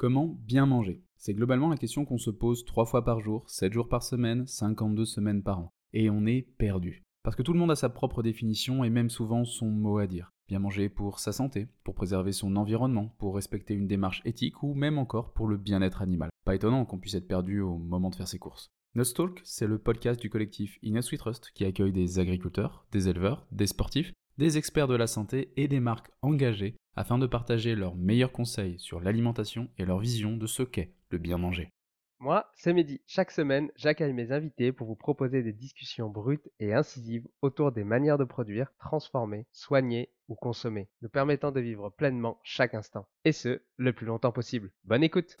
Comment bien manger? C'est globalement la question qu'on se pose 3 fois par jour, 7 jours par semaine, 52 semaines par an. Et on est perdu. Parce que tout le monde a sa propre définition et même souvent son mot à dire. Bien manger pour sa santé, pour préserver son environnement, pour respecter une démarche éthique ou même encore pour le bien-être animal. Pas étonnant qu'on puisse être perdu au moment de faire ses courses. Talk, c'est le podcast du collectif Innes We Trust qui accueille des agriculteurs, des éleveurs, des sportifs, des experts de la santé et des marques engagées afin de partager leurs meilleurs conseils sur l'alimentation et leur vision de ce qu'est le bien manger. Moi, c'est Mehdi. Chaque semaine, j'accueille mes invités pour vous proposer des discussions brutes et incisives autour des manières de produire, transformer, soigner ou consommer, nous permettant de vivre pleinement chaque instant. Et ce, le plus longtemps possible. Bonne écoute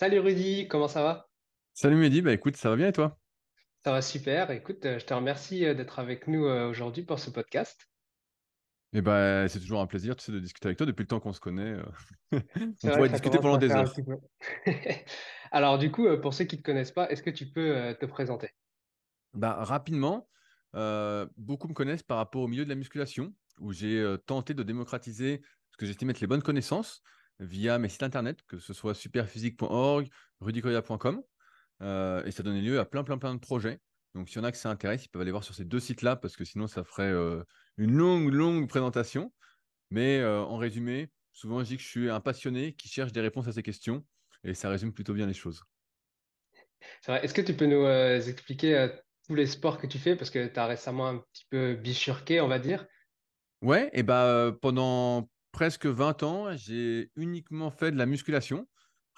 Salut Rudy, comment ça va? Salut Mehdi, bah écoute, ça va bien et toi? Ça va super. Écoute, euh, je te remercie euh, d'être avec nous euh, aujourd'hui pour ce podcast. Eh ben, c'est toujours un plaisir tu sais, de discuter avec toi depuis le temps qu'on se connaît. On pourrait discuter pendant des heures. Alors, du coup, pour ceux qui ne te connaissent pas, est-ce que tu peux te présenter? Bah, Rapidement, beaucoup me connaissent par rapport au milieu de la musculation, où j'ai tenté de démocratiser ce que j'estime être les bonnes connaissances via mes sites internet, que ce soit superphysique.org, rudicoya.com. et ça donnait lieu à plein, plein, plein de projets. Donc, s'il y en a que ça intéresse, ils peuvent aller voir sur ces deux sites-là, parce que sinon, ça ferait une longue, longue présentation. Mais euh, en résumé, souvent je dis que je suis un passionné qui cherche des réponses à ces questions et ça résume plutôt bien les choses. Est-ce que tu peux nous euh, expliquer euh, tous les sports que tu fais? Parce que tu as récemment un petit peu bifurqué, on va dire Ouais, et bah, pendant presque 20 ans, j'ai uniquement fait de la musculation,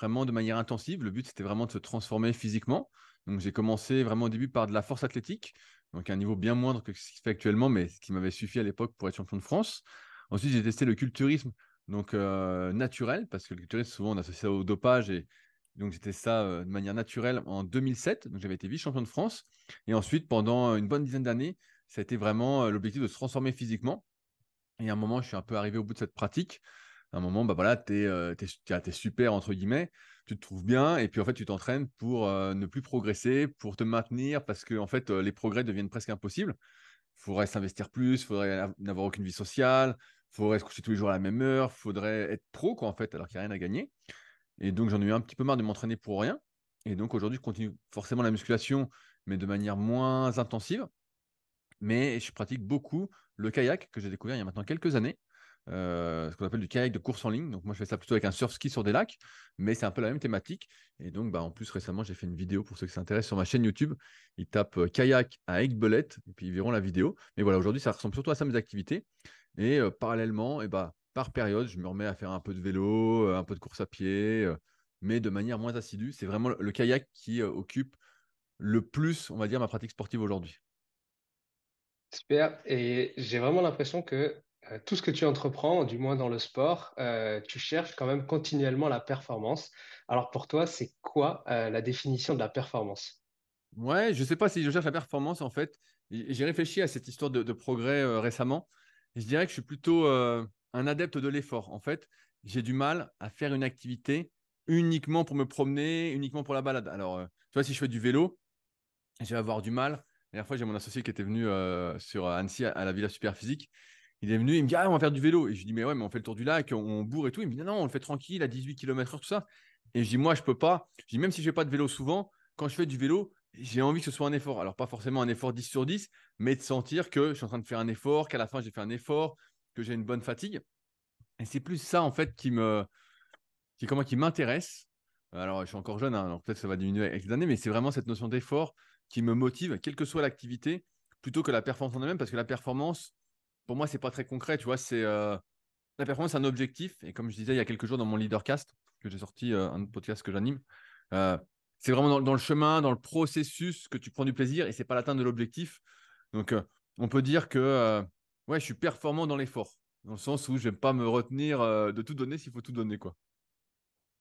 vraiment de manière intensive. Le but, c'était vraiment de se transformer physiquement. Donc, j'ai commencé vraiment au début par de la force athlétique donc un niveau bien moindre que ce qui se fait actuellement, mais ce qui m'avait suffi à l'époque pour être champion de France. Ensuite, j'ai testé le culturisme, donc euh, naturel, parce que le culturisme, souvent, on associe ça au dopage, et donc testé ça euh, de manière naturelle en 2007, donc j'avais été vice-champion de France. Et ensuite, pendant une bonne dizaine d'années, ça a été vraiment euh, l'objectif de se transformer physiquement. Et à un moment, je suis un peu arrivé au bout de cette pratique. À un moment, bah voilà, tu es, es, super, entre guillemets tu te trouves bien et puis en fait tu t'entraînes pour euh, ne plus progresser, pour te maintenir parce que en fait euh, les progrès deviennent presque impossibles. Il faudrait s'investir plus, il faudrait n'avoir aucune vie sociale, il faudrait se coucher tous les jours à la même heure, il faudrait être pro en fait alors qu'il n'y a rien à gagner. Et donc j'en ai eu un petit peu marre de m'entraîner pour rien. Et donc aujourd'hui je continue forcément la musculation mais de manière moins intensive. Mais je pratique beaucoup le kayak que j'ai découvert il y a maintenant quelques années. Euh, ce qu'on appelle du kayak de course en ligne. Donc moi, je fais ça plutôt avec un surf ski sur des lacs, mais c'est un peu la même thématique. Et donc, bah, en plus, récemment, j'ai fait une vidéo pour ceux qui s'intéressent sur ma chaîne YouTube. Ils tapent euh, kayak à Aigbelette et puis ils verront la vidéo. Mais voilà, aujourd'hui, ça ressemble surtout à ça mes activités. Et euh, parallèlement, et bah, par période, je me remets à faire un peu de vélo, un peu de course à pied, mais de manière moins assidue. C'est vraiment le kayak qui occupe le plus, on va dire, ma pratique sportive aujourd'hui. Super. Et j'ai vraiment l'impression que euh, tout ce que tu entreprends, du moins dans le sport, euh, tu cherches quand même continuellement la performance. Alors pour toi, c'est quoi euh, la définition de la performance? Ouais, je ne sais pas si je cherche la performance en fait. J'ai réfléchi à cette histoire de, progrès récemment je dirais que je suis plutôt un adepte de l'effort. En fait, j'ai du mal à faire une activité uniquement pour me promener, uniquement pour la balade. Alors, tu vois, si je fais du vélo, je vais avoir du mal. La dernière fois, j'ai mon associé qui était venu sur Annecy à la Villa Super Physique. Il est venu, il me dit Ah, on va faire du vélo. Et je lui dis Mais ouais, mais on fait le tour du lac, on, bourre et tout. Il me dit Non, on le fait tranquille à 18 km/h, tout ça. Et je dis Moi, je peux pas. Je dis Même si je fais pas de vélo souvent, quand je fais du vélo, j'ai envie que ce soit un effort. Alors, pas forcément un effort 10 sur 10, mais de sentir que je suis en train de faire un effort, qu'à la fin, j'ai fait un effort, que j'ai une bonne fatigue. Et c'est plus ça, en fait, qui me, qui, comment, qui m'intéresse. Alors, je suis encore jeune, hein, alors peut-être ça va diminuer avec les années, mais c'est vraiment cette notion d'effort qui me motive, quelle que soit l'activité, plutôt que la performance en elle-même, parce que la performance, pour moi, c'est pas très concret. Tu vois, c'est euh, la performance, c'est un objectif. Et comme je disais il y a quelques jours dans mon leadercast, que j'ai sorti, euh, un podcast que j'anime, euh, c'est vraiment dans, le chemin, dans le processus que tu prends du plaisir et c'est pas l'atteinte de l'objectif. Donc, on peut dire que ouais, je suis performant dans l'effort, dans le sens où je vais pas me retenir de tout donner s'il faut tout donner, quoi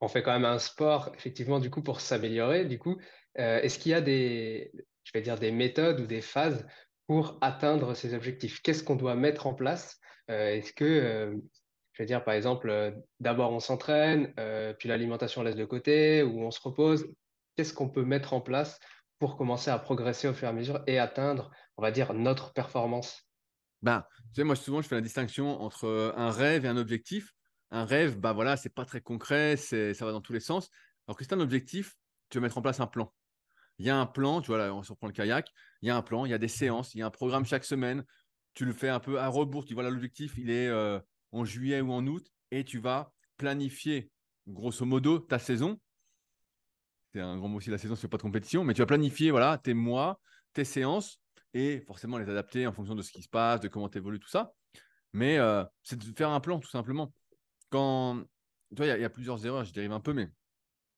on fait quand même un sport, effectivement, du coup, pour s'améliorer. Du coup, est-ce qu'il y a des, je vais dire, des méthodes ou des phases pour atteindre ces objectifs? Qu'est-ce qu'on doit mettre en place? Euh, Est-ce que, euh, je vais dire, par exemple, d'abord on s'entraîne, puis l'alimentation on laisse de côté, ou on se repose? Qu'est-ce qu'on peut mettre en place pour commencer à progresser au fur et à mesure et atteindre, on va dire, notre performance? Ben, tu sais, moi, souvent, je fais la distinction entre un rêve et un objectif. Un rêve, bah voilà, c'est pas très concret, c'est, ça va dans tous les sens. Alors que c'est un objectif, tu veux mettre en place un plan. Il y a un plan, tu vois, là, on se reprend le kayak, il y a un plan, il y a des séances, il y a un programme chaque semaine. Tu le fais un peu à rebours, tu vois, l'objectif, il est euh, en juillet ou en août, et tu vas planifier, grosso modo, ta saison. C'est un grand mot aussi, la saison, c'est pas de compétition, mais tu vas planifier, voilà, tes mois, tes séances, et forcément les adapter en fonction de ce qui se passe, de comment tu évolues, tout ça. Mais euh, c'est de faire un plan, tout simplement quand. Tu vois, il y, a plusieurs erreurs, je dérive un peu, mais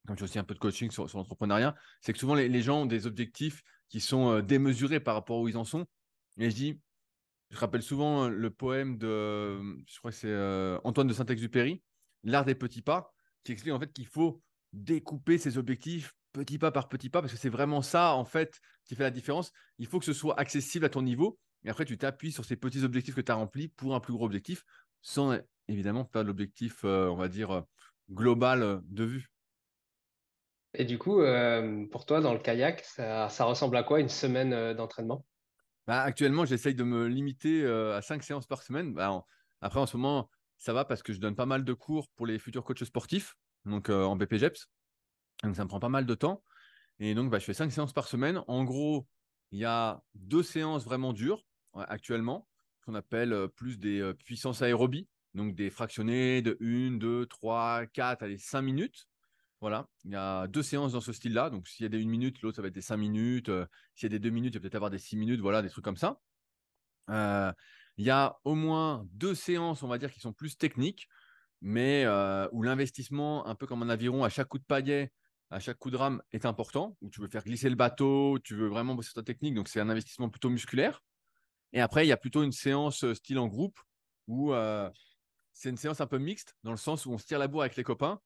tu as aussi un peu de coaching sur, l'entrepreneuriat, c'est que souvent les, gens ont des objectifs qui sont euh, démesurés par rapport où ils en sont. Et je dis, je rappelle souvent euh, le poème de, je crois que c'est euh, Antoine de Saint-Exupéry, L'art des petits pas, qui explique en fait qu'il faut découper ses objectifs petit pas par petit pas, parce que c'est vraiment ça en fait qui fait la différence. Il faut que ce soit accessible à ton niveau, et après tu t'appuies sur ces petits objectifs que tu as remplis pour un plus gros objectif, sans évidemment pas l'objectif, on va dire, global de vue. Et du coup, pour toi, dans le kayak, ça, ressemble à quoi une semaine d'entraînement? Bah, Actuellement, j'essaye de me limiter à cinq séances par semaine. Bah, après, en ce moment, ça va parce que je donne pas mal de cours pour les futurs coachs sportifs, donc en BPGEPS. Donc, ça me prend pas mal de temps. Et donc, bah, je fais cinq séances par semaine. En gros, il y a deux séances vraiment dures actuellement, qu'on appelle plus des puissances aérobies donc des fractionnés de 1, 2, 3, 4, allez, 5 minutes. Voilà, il y a deux séances dans ce style-là. Donc, s'il y a des 1 minute, l'autre, ça va être des 5 minutes. Euh, s'il y a des 2 minutes, il va peut-être avoir des 6 minutes. Voilà, des trucs comme ça. Euh, il y a au moins deux séances, on va dire, qui sont plus techniques, mais euh, où l'investissement, un peu comme un aviron, à chaque coup de paillet, à chaque coup de rame, est important. Où tu veux faire glisser le bateau, tu veux vraiment bosser ta technique. Donc, c'est un investissement plutôt musculaire. Et après, il y a plutôt une séance style en groupe où c'est une séance un peu mixte dans le sens où on se tire la bourre avec les copains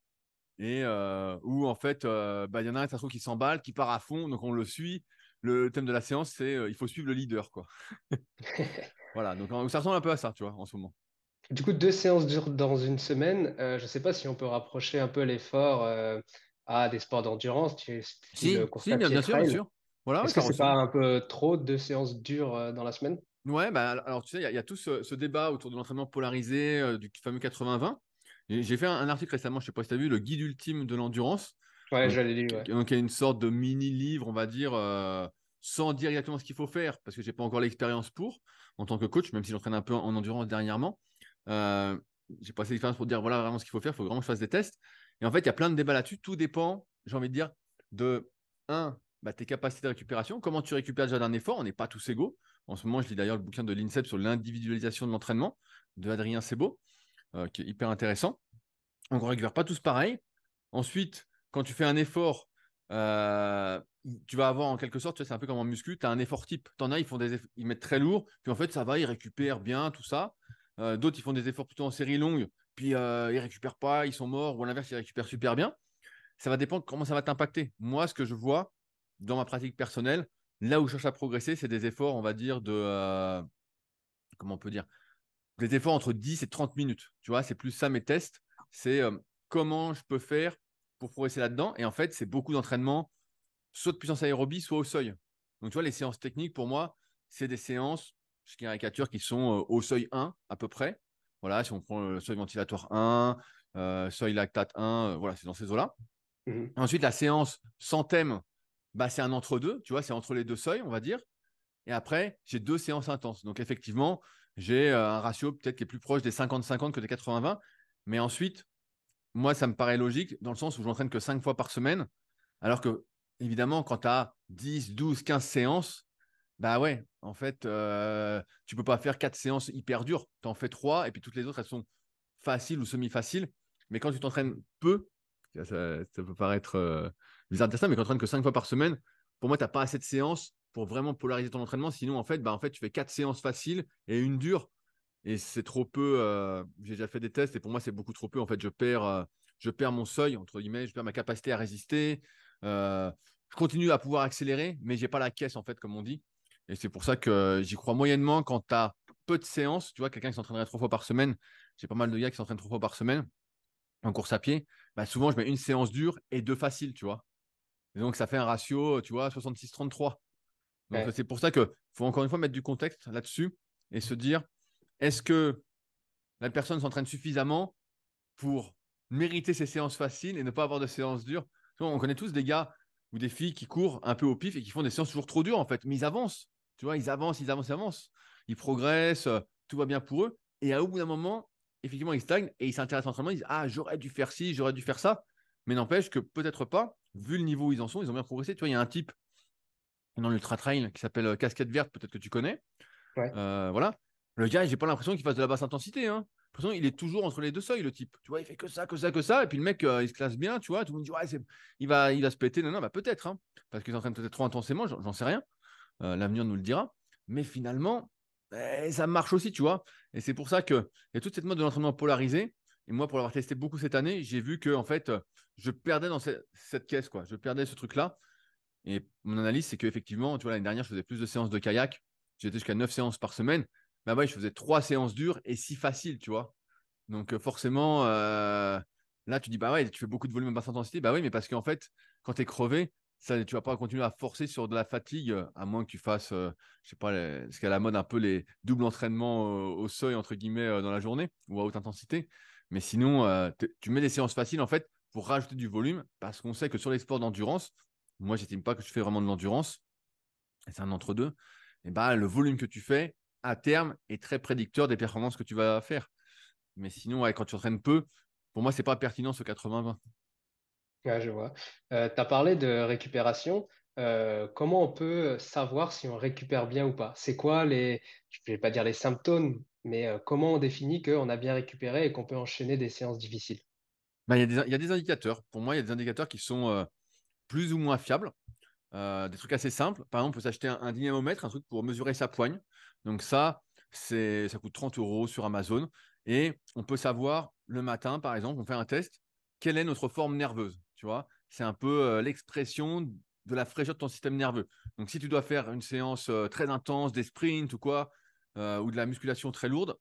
et euh, où en fait, euh, bah, il y en a un ça qui s'emballe, qui part à fond, donc on le suit. Le thème de la séance, c'est euh, il faut suivre le leader, quoi. voilà, donc ça ressemble un peu à ça, tu vois, en ce moment. Du coup, deux séances durent dans une semaine. je ne sais pas si on peut rapprocher un peu l'effort à des sports d'endurance. Si, si bien, sûr, bien sûr. Voilà, Est-ce que c'est pas un peu trop deux séances dures dans la semaine? Ouais, bah, alors tu sais, il y, a tout ce, débat autour de l'entraînement polarisé, du fameux 80-20. J'ai fait un, article récemment, je sais pas si tu as vu, le guide ultime de l'endurance. Ouais, j'allais lu. Ouais. Donc, il y a une sorte de mini-livre, on va dire, euh, sans dire exactement ce qu'il faut faire, parce que j'ai pas encore l'expérience pour, en tant que coach, même si j'entraîne un peu en, endurance dernièrement. Euh, j'ai pas assez d'expérience pour dire voilà vraiment ce qu'il faut faire, il faut vraiment que je fasse des tests. Et en fait, il y a plein de débats là-dessus. Tout dépend, j'ai envie de dire, de un, bah, tes capacités de récupération, comment tu récupères déjà d'un effort, on n'est pas tous égaux. En ce moment, je lis d'ailleurs le bouquin de l'INSEP sur l'individualisation de l'entraînement de Adrien Sebo, qui est hyper intéressant. On ne récupère pas tous pareil. Ensuite, quand tu fais un effort, euh, tu vas avoir en quelque sorte, c'est un peu comme en muscu, tu as un effort type. Tu en as, ils, font des ils mettent très lourd, puis en fait, ça va, ils récupèrent bien, tout ça. Euh, d'autres, ils font des efforts plutôt en série longue, puis ils ne récupèrent pas, ils sont morts, ou à l'inverse, ils récupèrent super bien. Ça va dépendre comment ça va t'impacter. Moi, ce que je vois dans ma pratique personnelle, Là où je cherche à progresser, c'est des efforts, on va dire, de. Euh, comment on peut dire des efforts entre 10 et 30 minutes. Tu vois, c'est plus ça mes tests. C'est euh, comment je peux faire pour progresser là-dedans. Et en fait, c'est beaucoup d'entraînement, soit de puissance aérobie, soit au seuil. Donc, tu vois, les séances techniques, pour moi, c'est des séances, je caricature, qui sont euh, au seuil 1 à peu près. Voilà, si on prend le seuil ventilatoire 1, euh, seuil lactate 1, voilà, c'est dans ces eaux-là. Mmh Ensuite, la séance sans thème, bah, c'est un entre-deux, tu vois, c'est entre les deux seuils, on va dire. Et après, j'ai deux séances intenses. Donc, effectivement, j'ai euh, un ratio peut-être qui est plus proche des 50-50 que des 80-20. Mais ensuite, moi, ça me paraît logique dans le sens où je n'entraîne que 5 fois par semaine. Alors que, évidemment, quand tu as 10, 12, 15 séances, bah ouais, en fait, euh, tu peux pas faire 4 séances hyper dures. Tu en fais 3 et puis toutes les autres, elles sont faciles ou semi-faciles. Mais quand tu t'entraînes peu, ça, peut paraître euh, bizarre de dire ça, mais quand tu t'entraînes que 5 fois par semaine, pour moi, tu n'as pas assez de séances pour vraiment polariser ton entraînement. Sinon, en fait, bah, en fait tu fais 4 séances faciles et une dure. Et c'est trop peu. Euh, j'ai déjà fait des tests et pour moi, c'est beaucoup trop peu. En fait, je perds, euh, je perds mon seuil, entre guillemets, je perds ma capacité à résister. Euh, je continue à pouvoir accélérer, mais j'ai pas la caisse, en fait, comme on dit. Et c'est pour ça que j'y crois moyennement quand tu as peu de séances. Tu vois, quelqu'un qui s'entraînerait trois fois par semaine. J'ai pas mal de gars qui s'entraînent trois fois par semaine en course à pied. Bah, souvent, je mets une séance dure et deux faciles, tu vois. Donc, ça fait un ratio, tu vois, 66-33. Donc, c'est pour ça qu'il faut encore une fois mettre du contexte là-dessus et se dire est-ce que la personne s'entraîne suffisamment pour mériter ses séances faciles et ne pas avoir de séances dures? On connaît tous des gars ou des filles qui courent un peu au pif et qui font des séances toujours trop dures en fait, mais ils avancent. Tu vois, ils avancent, ils avancent, ils avancent. Ils progressent, euh, tout va bien pour eux. Et à au bout d'un moment, effectivement, ils stagnent et ils s'intéressent à l'entraînement. Ils disent Ah, j'aurais dû faire ci, j'aurais dû faire ça. Mais n'empêche que peut-être pas, vu le niveau où ils en sont, ils ont bien progressé. Tu vois, il y a un type dans l'ultra trail qui s'appelle euh, Casquette Verte, peut-être que tu connais. Euh, voilà. Le gars, j'ai pas l'impression qu'il fasse de la basse intensité. Hein. L'impression il est toujours entre les deux seuils, le type. Tu vois, il fait que ça, que ça, que ça. Et puis le mec, euh, il se classe bien, tu vois. Tout le monde dit, ouais, il, va, il va se péter. Non, non, bah, peut-être. Hein, parce qu'il s'entraîne peut-être trop intensément, j'en sais rien. L'avenir nous le dira. Mais finalement, eh, ça marche aussi, tu vois. Et c'est pour ça qu'il y a toute cette mode de l'entraînement polarisé. Et moi, pour l'avoir testé beaucoup cette année, j'ai vu que en fait, je perdais dans cette, cette caisse, quoi. Je perdais ce truc-là. Et mon analyse, c'est qu'effectivement, tu vois, l'année dernière, je faisais plus de séances de kayak. J'étais jusqu'à 9 séances par semaine. Ouais, je faisais 3 séances dures et 6 faciles, tu vois. Donc euh, forcément, euh, là, tu dis, bah ouais, tu fais beaucoup de volume à basse intensité. Bah oui, mais parce qu'en fait, quand tu es crevé, ça, tu vas pas continuer à forcer sur de la fatigue, à moins que tu fasses, euh, je sais pas, ce qu'à la mode un peu les doubles entraînements au seuil, entre guillemets, dans la journée ou à haute intensité. Mais sinon, tu mets des séances faciles, en fait, pour rajouter du volume, parce qu'on sait que sur les sports d'endurance, moi, j'estime pas que tu fais vraiment de l'endurance, c'est un entre-deux, et bah, le volume que tu fais, à terme, est très prédicteur des performances que tu vas faire. Mais sinon, quand tu entraînes peu, pour moi, c'est pas pertinent ce 80-20. je vois. Euh, tu as parlé de récupération. Euh, comment on peut savoir si on récupère bien ou pas? C'est quoi les, je ne vais pas dire les symptômes, mais euh, comment on définit qu'on a bien récupéré et qu'on peut enchaîner des séances difficiles? Bah, il, y a des, indicateurs. Pour moi, il y a des indicateurs qui sont plus ou moins fiables. Euh, des trucs assez simples. Par exemple, on peut s'acheter un, dynamomètre, un truc pour mesurer sa poigne. Donc ça, ça coûte 30 euros sur Amazon. Et on peut savoir le matin, par exemple, on fait un test, quelle est notre forme nerveuse. C'est un peu euh, l'expression de la fraîcheur de ton système nerveux. Donc si tu dois faire une séance euh, très intense, des sprints ou quoi, ou de la musculation très lourde,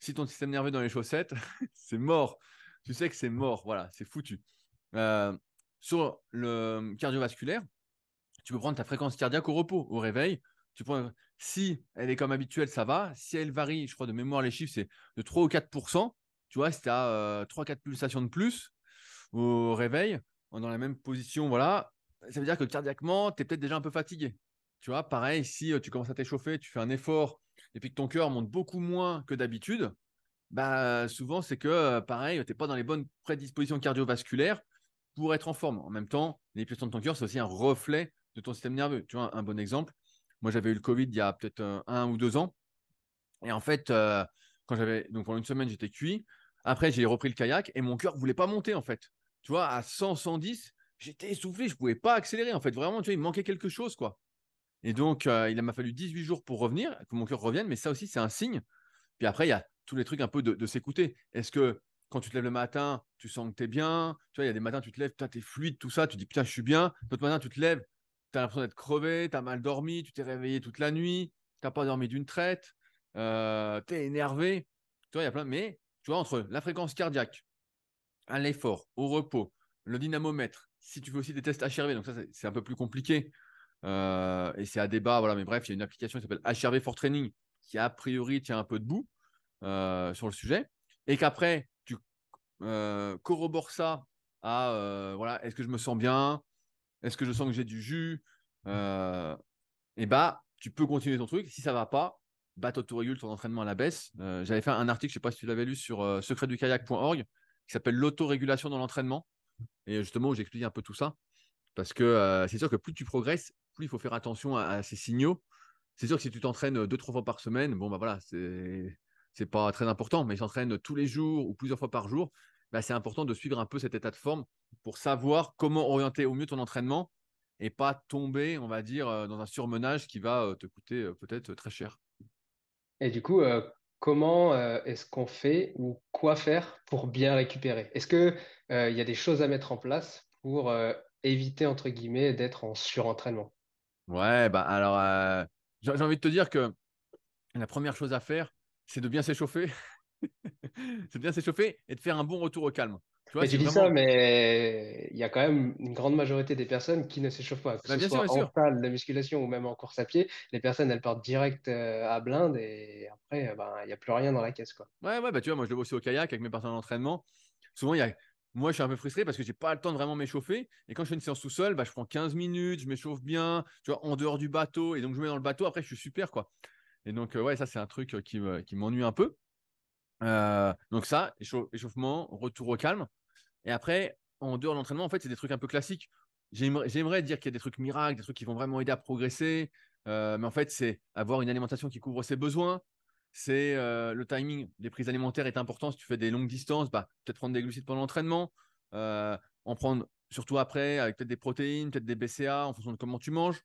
si ton système nerveux dans les chaussettes, c'est mort. Tu sais que c'est mort. Voilà, c'est foutu. Sur le cardiovasculaire, tu peux prendre ta fréquence cardiaque au repos, au réveil. Si elle est comme habituelle, ça va. Si elle varie, je crois de mémoire, les chiffres, c'est de 3 ou 4% Tu vois, si tu as 3-4 pulsations de plus au réveil, dans la même position, voilà, ça veut dire que cardiaquement, tu es peut-être déjà un peu fatigué. Tu vois, pareil, si euh, tu commences à t'échauffer, tu fais un effort et puis que ton cœur monte beaucoup moins que d'habitude, bah, souvent, c'est que, euh, pareil, tu n'es pas dans les bonnes prédispositions cardiovasculaires pour être en forme. En même temps, pulsations de ton cœur, c'est aussi un reflet de ton système nerveux. Tu vois, un, bon exemple, moi j'avais eu le Covid il y a peut-être un, ou deux ans. Et en fait, euh, quand j'avais, donc pendant une semaine, j'étais cuit. Après, j'ai repris le kayak et mon cœur voulait pas monter en fait. Tu vois, à 100, 110, j'étais essoufflé, je pouvais pas accélérer en fait. Vraiment, tu vois, il manquait quelque chose quoi. Et donc, euh, il m'a fallu 18 jours pour revenir, que mon cœur revienne, mais ça aussi, c'est un signe. Puis après, il y a tous les trucs un peu de s'écouter. Est-ce que quand tu te lèves le matin, tu sens que tu es bien. Tu vois, il y a des matins, tu te lèves, tu es fluide, tout ça. Tu dis, putain, je suis bien. D'autres matins, tu te lèves, tu as l'impression d'être crevé, tu as mal dormi, tu t'es réveillé toute la nuit, tu n'as pas dormi d'une traite, euh, tu es énervé. Tu vois, il y a plein. Mais tu vois, entre la fréquence cardiaque, à l'effort, au repos, le dynamomètre, si tu fais aussi des tests HRV, donc ça, c'est un peu plus compliqué. Euh, et c'est à débat, voilà. Mais bref, il y a une application qui s'appelle HRV for Training qui, a priori, tient un peu debout euh, sur le sujet. Et qu'après, euh, corrobores ça à voilà, est-ce que je me sens bien? Est-ce que je sens que j'ai du jus? Et bah, tu peux continuer ton truc. Si ça va pas, bah, régule ton entraînement à la baisse. J'avais fait un article, je sais pas si tu l'avais lu, sur secretdukayak.org qui s'appelle l'autorégulation dans l'entraînement. Et justement, où j'explique un peu tout ça. Parce que c'est sûr que plus tu progresses, plus il faut faire attention à, ces signaux. C'est sûr que si tu t'entraînes deux, trois fois par semaine, bon, bah voilà, c'est, c'est pas très important, mais si tu t'entraînes tous les jours ou plusieurs fois par jour, bah, c'est important de suivre un peu cet état de forme pour savoir comment orienter au mieux ton entraînement et pas tomber, on va dire, dans un surmenage qui va te coûter peut-être très cher. Et du coup, comment est-ce qu'on fait ou quoi faire pour bien récupérer? Est-ce qu'il il y a des choses à mettre en place pour éviter, entre guillemets, d'être en surentraînement? Ouais, bah alors, euh, j'ai envie de te dire que la première chose à faire, c'est de bien s'échauffer. C'est bien s'échauffer et de faire un bon retour au calme. Tu, vois, dis ça, mais il y a quand même une grande majorité des personnes qui ne s'échauffent pas. Que bah, ce soit en salle de musculation ou même en course à pied, les personnes, elles partent direct euh, à blinde et après, ben, il n'y a plus rien dans la caisse. Quoi. Ouais, ouais, bah, tu vois, moi, je le vois aussi au kayak avec mes partenaires d'entraînement. Souvent, il y a moi, je suis un peu frustré parce que j'ai pas le temps de vraiment m'échauffer. Et quand je fais une séance tout seul, bah, je prends 15 minutes, je m'échauffe bien, tu vois, en dehors du bateau. Et donc, je mets dans le bateau. Après, je suis super, quoi. Et donc, euh, ouais, ça, c'est un truc euh, qui, m'ennuie un peu. Euh, donc, ça, échauffement, retour au calme. Et après, en dehors de l'entraînement, en fait, c'est des trucs un peu classiques. J'aimerais dire qu'il y a des trucs miracles, des trucs qui vont vraiment aider à progresser. mais en fait, c'est avoir une alimentation qui couvre ses besoins, c'est euh, le timing des prises alimentaires est important. Si tu fais des longues distances, bah, peut-être prendre des glucides pendant l'entraînement, euh, en prendre surtout après avec peut-être des protéines, peut-être des BCA en fonction de comment tu manges.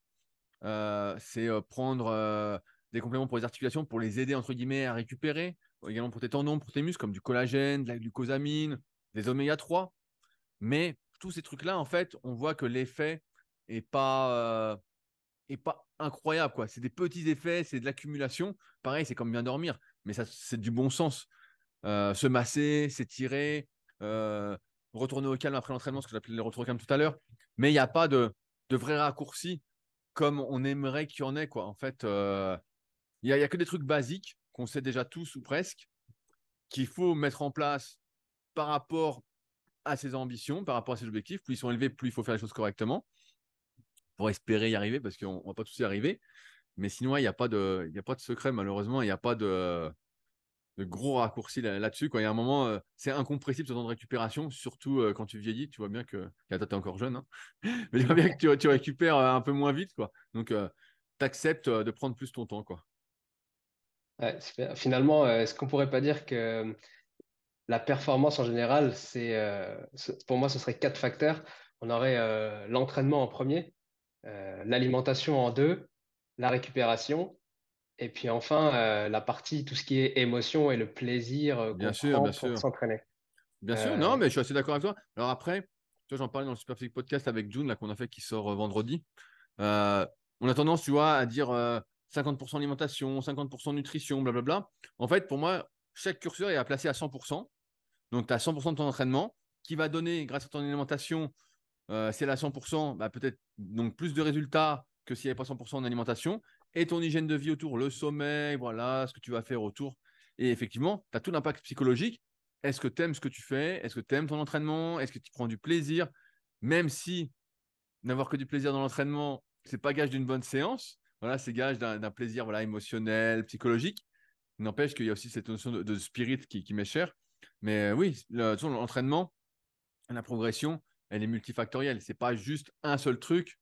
Euh, c'est prendre des compléments pour les articulations pour les aider entre guillemets à récupérer, également pour tes tendons, pour tes muscles, comme du collagène, de la glucosamine, des oméga 3. Mais tous ces trucs-là, en fait, on voit que l'effet est pas est pas incroyable. quoi. C'est des petits effets, c'est de l'accumulation. Pareil, c'est comme bien dormir, mais c'est du bon sens. Euh, se masser, s'étirer, euh, retourner au calme après l'entraînement, ce que j'appelais le retour au calme tout à l'heure. Mais il n'y a pas de, de vrais raccourcis comme on aimerait qu'il y en ait. Quoi. En fait, euh, il n'y a, que des trucs basiques qu'on sait déjà tous ou presque, qu'il faut mettre en place par rapport à ses ambitions, par rapport à ses objectifs. Plus ils sont élevés, plus il faut faire les choses correctement pour espérer y arriver parce qu'on ne va pas tous y arriver. Mais sinon, il n'y a, pas de, a pas de secret, malheureusement. Il n'y a pas de, gros raccourcis là-dessus. Quand il y a un moment, euh, c'est incompressible ce temps de récupération, surtout euh, quand tu vieillis. Tu vois bien que. tu es encore jeune, hein. mais tu vois bien que tu, tu, récupères euh, un peu moins vite. Quoi. Donc, tu acceptes de prendre plus ton temps. Quoi. Finalement, est-ce qu'on pourrait pas dire que la performance en général, c'est pour moi, ce serait quatre facteurs. On aurait l'entraînement en premier, euh, l'alimentation en deux, la récupération, et puis enfin euh, la partie, tout ce qui est émotion et le plaisir euh, bien sûr, bien sûr. s'entraîner. Bien sûr, non, mais je suis assez d'accord avec toi. Alors après, j'en parlais dans le Superphysique Podcast avec June, là, qu'on a fait, qui sort vendredi. on a tendance, tu vois, à dire 50% alimentation, 50% nutrition, blablabla. En fait, pour moi, chaque curseur est à placer à 100%. Donc, tu as 100% de ton entraînement qui va donner, grâce à ton alimentation, euh, si elle a 100%, bah, peut-être donc plus de résultats que s'il n'y avait pas 100% en alimentation. Et ton hygiène de vie autour, le sommeil, voilà, ce que tu vas faire autour. Et effectivement, tu as tout l'impact psychologique. Est-ce que tu aimes ce que tu fais? Est-ce que tu aimes ton entraînement? Est-ce que tu prends du plaisir? Même si n'avoir que du plaisir dans l'entraînement, c'est pas gage d'une bonne séance. Voilà, c'est gage d'un plaisir voilà, émotionnel, psychologique. N'empêche qu'il y a aussi cette notion de, spirit qui, qui m'est chère. Mais euh, oui, l'entraînement, la progression, elle est multifactorielle. C'est pas juste un seul truc.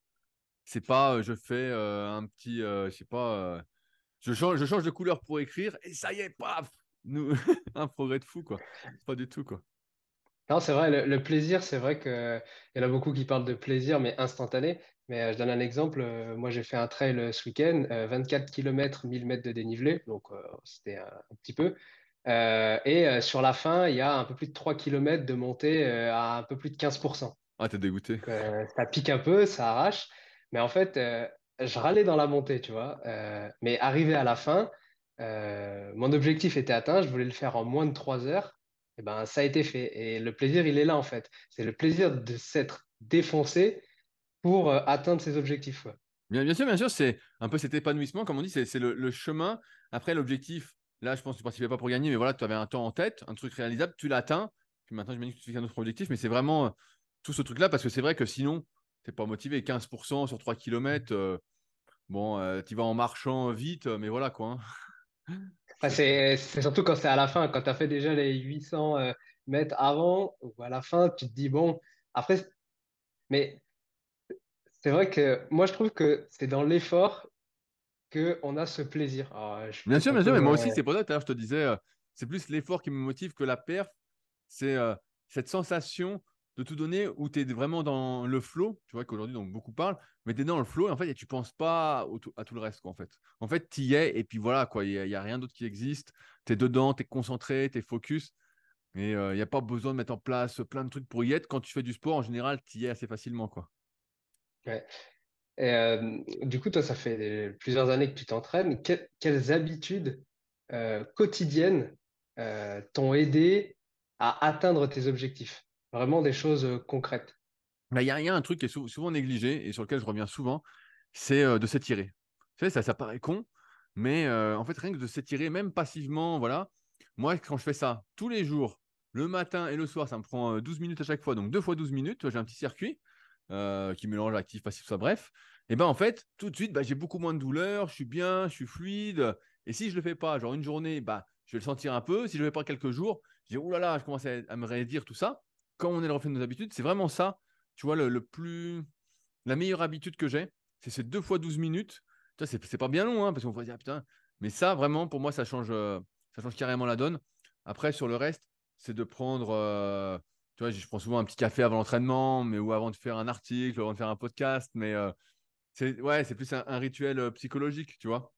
C'est pas euh, je fais euh, un petit, euh, je sais pas, je change, je change de couleur pour écrire et ça y est, paf, nous, un progrès de fou quoi. Pas du tout quoi. Non, c'est vrai, le, plaisir, c'est vrai qu'il y en a beaucoup qui parlent de plaisir, mais instantané. Mais je donne un exemple. moi, j'ai fait un trail ce week-end, 24 km, 1000 mètres de dénivelé, donc c'était un, petit peu. Euh, et euh, sur la fin, il y a un peu plus de 3 km de montée euh, à un peu plus de 15%. Ah, t'es dégoûté. ça pique un peu, ça arrache. Mais en fait, je râlais dans la montée, tu vois. mais arrivé à la fin, mon objectif était atteint, je voulais le faire en moins de trois heures. Et eh ben, ça a été fait. Et le plaisir, il est là, en fait. C'est le plaisir de s'être défoncé pour atteindre ses objectifs. Bien, bien sûr, bien sûr, c'est un peu cet épanouissement, comme on dit, c'est le, le, chemin. Après, l'objectif, là, je pense que tu ne participais pas pour gagner, mais voilà, tu avais un temps en tête, un truc réalisable, tu l'atteins. Puis maintenant, dis que tu fais un autre objectif, mais c'est vraiment euh, tout ce truc-là, parce que c'est vrai que sinon, tu n'es pas motivé. 15% sur 3 km, euh, bon, euh, tu vas en marchant vite, mais voilà quoi. Hein. c'est surtout quand c'est à la fin, quand tu as fait déjà les 800 mètres avant, ou à la fin, tu te dis, bon, après, mais c'est vrai que moi, je trouve que c'est dans l'effort qu'on a ce plaisir. Ah, bien sûr, bien sûr, mais moi aussi, c'est pour ça que je te disais, euh, c'est plus l'effort qui me motive que la perf. C'est euh, cette sensation de tout donner où tu es vraiment dans le flow. Tu vois qu'aujourd'hui, donc beaucoup parlent, mais tu es dans le flow et en fait, et tu penses pas à tout le reste. Quoi, en fait, en fait tu y es et puis voilà, quoi. Il n'y a, rien d'autre qui existe. Tu es dedans, tu es concentré, tu es focus. Et euh, il n'y a pas besoin de mettre en place plein de trucs pour y être. Quand tu fais du sport, en général, tu y es assez facilement. quoi. Ouais. Euh, du coup, toi, ça fait plusieurs années que tu t'entraînes. quelles habitudes euh, quotidiennes euh, t'ont aidé à atteindre tes objectifs? Vraiment des choses concrètes. Bah, il y, a un truc qui est souvent négligé et sur lequel je reviens souvent, c'est de s'étirer. Tu sais, ça, ça paraît con, mais en fait, rien que de s'étirer, même passivement, voilà. Moi, quand je fais ça tous les jours, le matin et le soir, ça me prend 12 minutes à chaque fois, donc deux fois 12 minutes. J'ai un petit circuit. Euh, qui mélange actif, passif, ça bref, et ben en fait, tout de suite, bah, j'ai beaucoup moins de douleur, je suis bien, je suis fluide. Et si je le fais pas, genre une journée, bah, je vais le sentir un peu. Si je le fais pas quelques jours, je dis, oh là là, je commence à, me rédire tout ça. Quand on est le reflet de nos habitudes, c'est vraiment ça, tu vois, le, plus. La meilleure habitude que j'ai, c'est ces deux fois 12 minutes. C'est, c'est pas bien long, hein, parce qu'on va dire, putain. Mais ça, vraiment, pour moi, ça change, euh, ça change carrément la donne. Après, sur le reste, c'est de prendre. Euh, tu vois, je prends souvent un petit café avant l'entraînement, mais ou avant de faire un article, ou avant de faire un podcast, mais euh, c'est ouais, c'est plus un, rituel euh, psychologique, tu vois.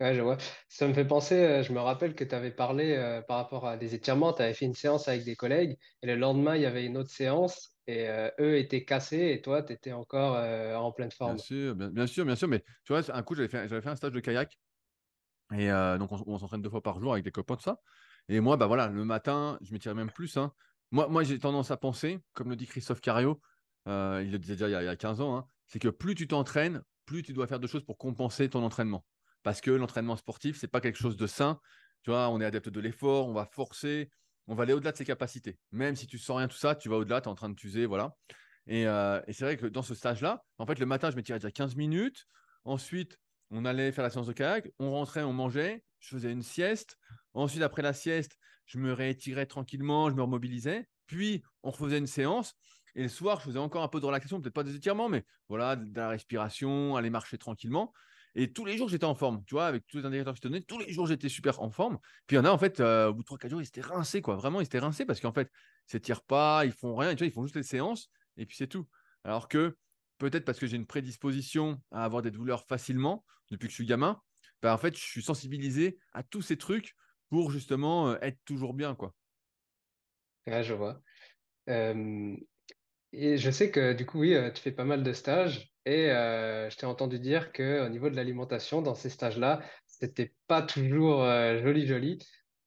Ouais, je vois. Ça me fait penser, euh, je me rappelle que tu avais parlé par rapport à des étirements, tu avais fait une séance avec des collègues, et le lendemain, il y avait une autre séance, et eux étaient cassés, et toi, tu étais encore en pleine forme. Bien sûr, bien, sûr, bien sûr, mais tu vois, un coup, j'avais fait, fait un stage de kayak, et donc on, s'entraîne deux fois par jour avec des copains, tout ça. Et moi, bah voilà, le matin, je m'étirais même plus. Hein. Moi, j'ai tendance à penser, comme le dit Christophe Cario, euh, il le disait déjà il y a, 15 ans, hein, c'est que plus tu t'entraînes, plus tu dois faire de choses pour compenser ton entraînement. Parce que l'entraînement sportif, c'est pas quelque chose de sain. Tu vois, on est adepte de l'effort, on va forcer, on va aller au-delà de ses capacités. Même si tu sens rien, tout ça, tu vas au-delà, tu es en train de t'user, voilà. Et, euh, et c'est vrai que dans ce stage-là, en fait, le matin, je m'étirais déjà 15 minutes. Ensuite, on allait faire la séance de kayak, on rentrait, on mangeait, je faisais une sieste. Ensuite, après la sieste, je me réétirais tranquillement, je me remobilisais. Puis, on refaisait une séance. Et le soir, je faisais encore un peu de relaxation, peut-être pas des étirements, mais voilà, de la respiration, aller marcher tranquillement. Et tous les jours, j'étais en forme, tu vois, avec tous les indicateurs que je te donnais, tous les jours, j'étais super en forme. Puis il y en a, en fait, euh, au bout de 3-4 jours, ils étaient rincés, quoi. Vraiment, ils étaient rincés parce qu'en fait, ils s'étirent pas, ils font rien, ils font juste les séances et puis c'est tout. Alors que peut-être parce que j'ai une prédisposition à avoir des douleurs facilement depuis que je suis gamin, bah, en fait, je suis sensibilisé à tous ces trucs pour justement euh, être toujours bien, quoi. Ouais, je vois. et je sais que du coup, oui, euh, tu fais pas mal de stages et je t'ai entendu dire qu'au niveau de l'alimentation, dans ces stages-là, c'était pas toujours joli, joli.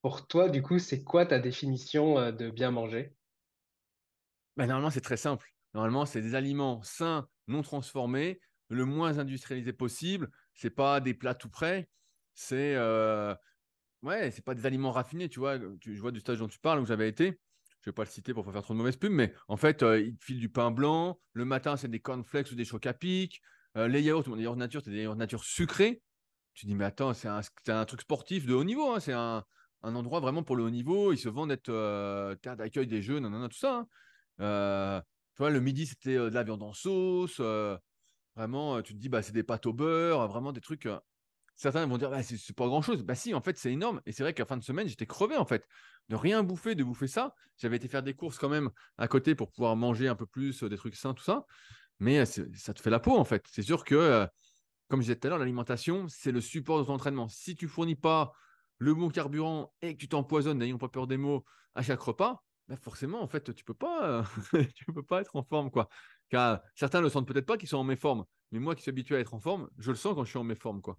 Pour toi, du coup, c'est quoi ta définition de bien manger? Bah, normalement, c'est très simple. Normalement, c'est des aliments sains, non transformés, le moins industrialisés possible. C'est pas des plats tout prêts. C'est Ouais, c'est pas des aliments raffinés, tu vois. Je vois du stage dont tu parles où j'avais été. Je vais pas le citer pour pas faire trop de mauvaise pub, mais en fait, euh, ils te filent du pain blanc. Le matin, c'est des cornflakes ou des chocs à pic. Euh, les yaourts, les yaourts nature, c'est des yaourts nature sucrés. Tu dis, mais attends, c'est un, un, truc sportif de haut niveau. Hein. C'est un, un, endroit vraiment pour le haut niveau. Ils se vendent d'être euh, terre d'accueil des jeux, non, tout ça. Hein. tu vois, le midi, c'était de la viande en sauce. Vraiment, tu te dis, bah, c'est des pâtes au beurre, vraiment des trucs certains vont dire bah, c'est pas grand chose. Bah si, en fait, c'est énorme. Et c'est vrai qu'à fin de semaine, j'étais crevé en fait. De rien bouffer, de bouffer ça. J'avais été faire des courses quand même à côté pour pouvoir manger un peu plus, euh, des trucs sains, tout ça. Mais euh, ça te fait la peau en fait. C'est sûr que, euh, comme je disais tout à l'heure, l'alimentation, c'est le support de ton entraînement. Si tu fournis pas le bon carburant et que tu t'empoisonnes, n'ayons pas peur des mots, à chaque repas, bah forcément, en fait, tu peux pas, tu peux pas être en forme, quoi. Car certains le sentent peut-être pas qu'ils sont en méforme, mais moi qui suis habitué à être en forme, je le sens quand je suis en méforme. Quoi.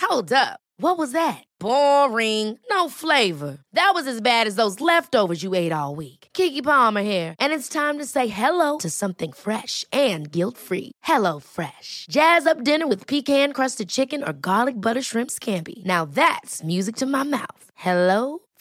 Hold up, what was that? Boring, no flavor. That was as bad as those leftovers you ate all week. Kiki Palmer here, and it's time to say hello to something fresh and guilt free. Hello, Fresh. Jazz up dinner with pecan crusted chicken or garlic butter shrimp scampi. Now that's music to my mouth. Hello?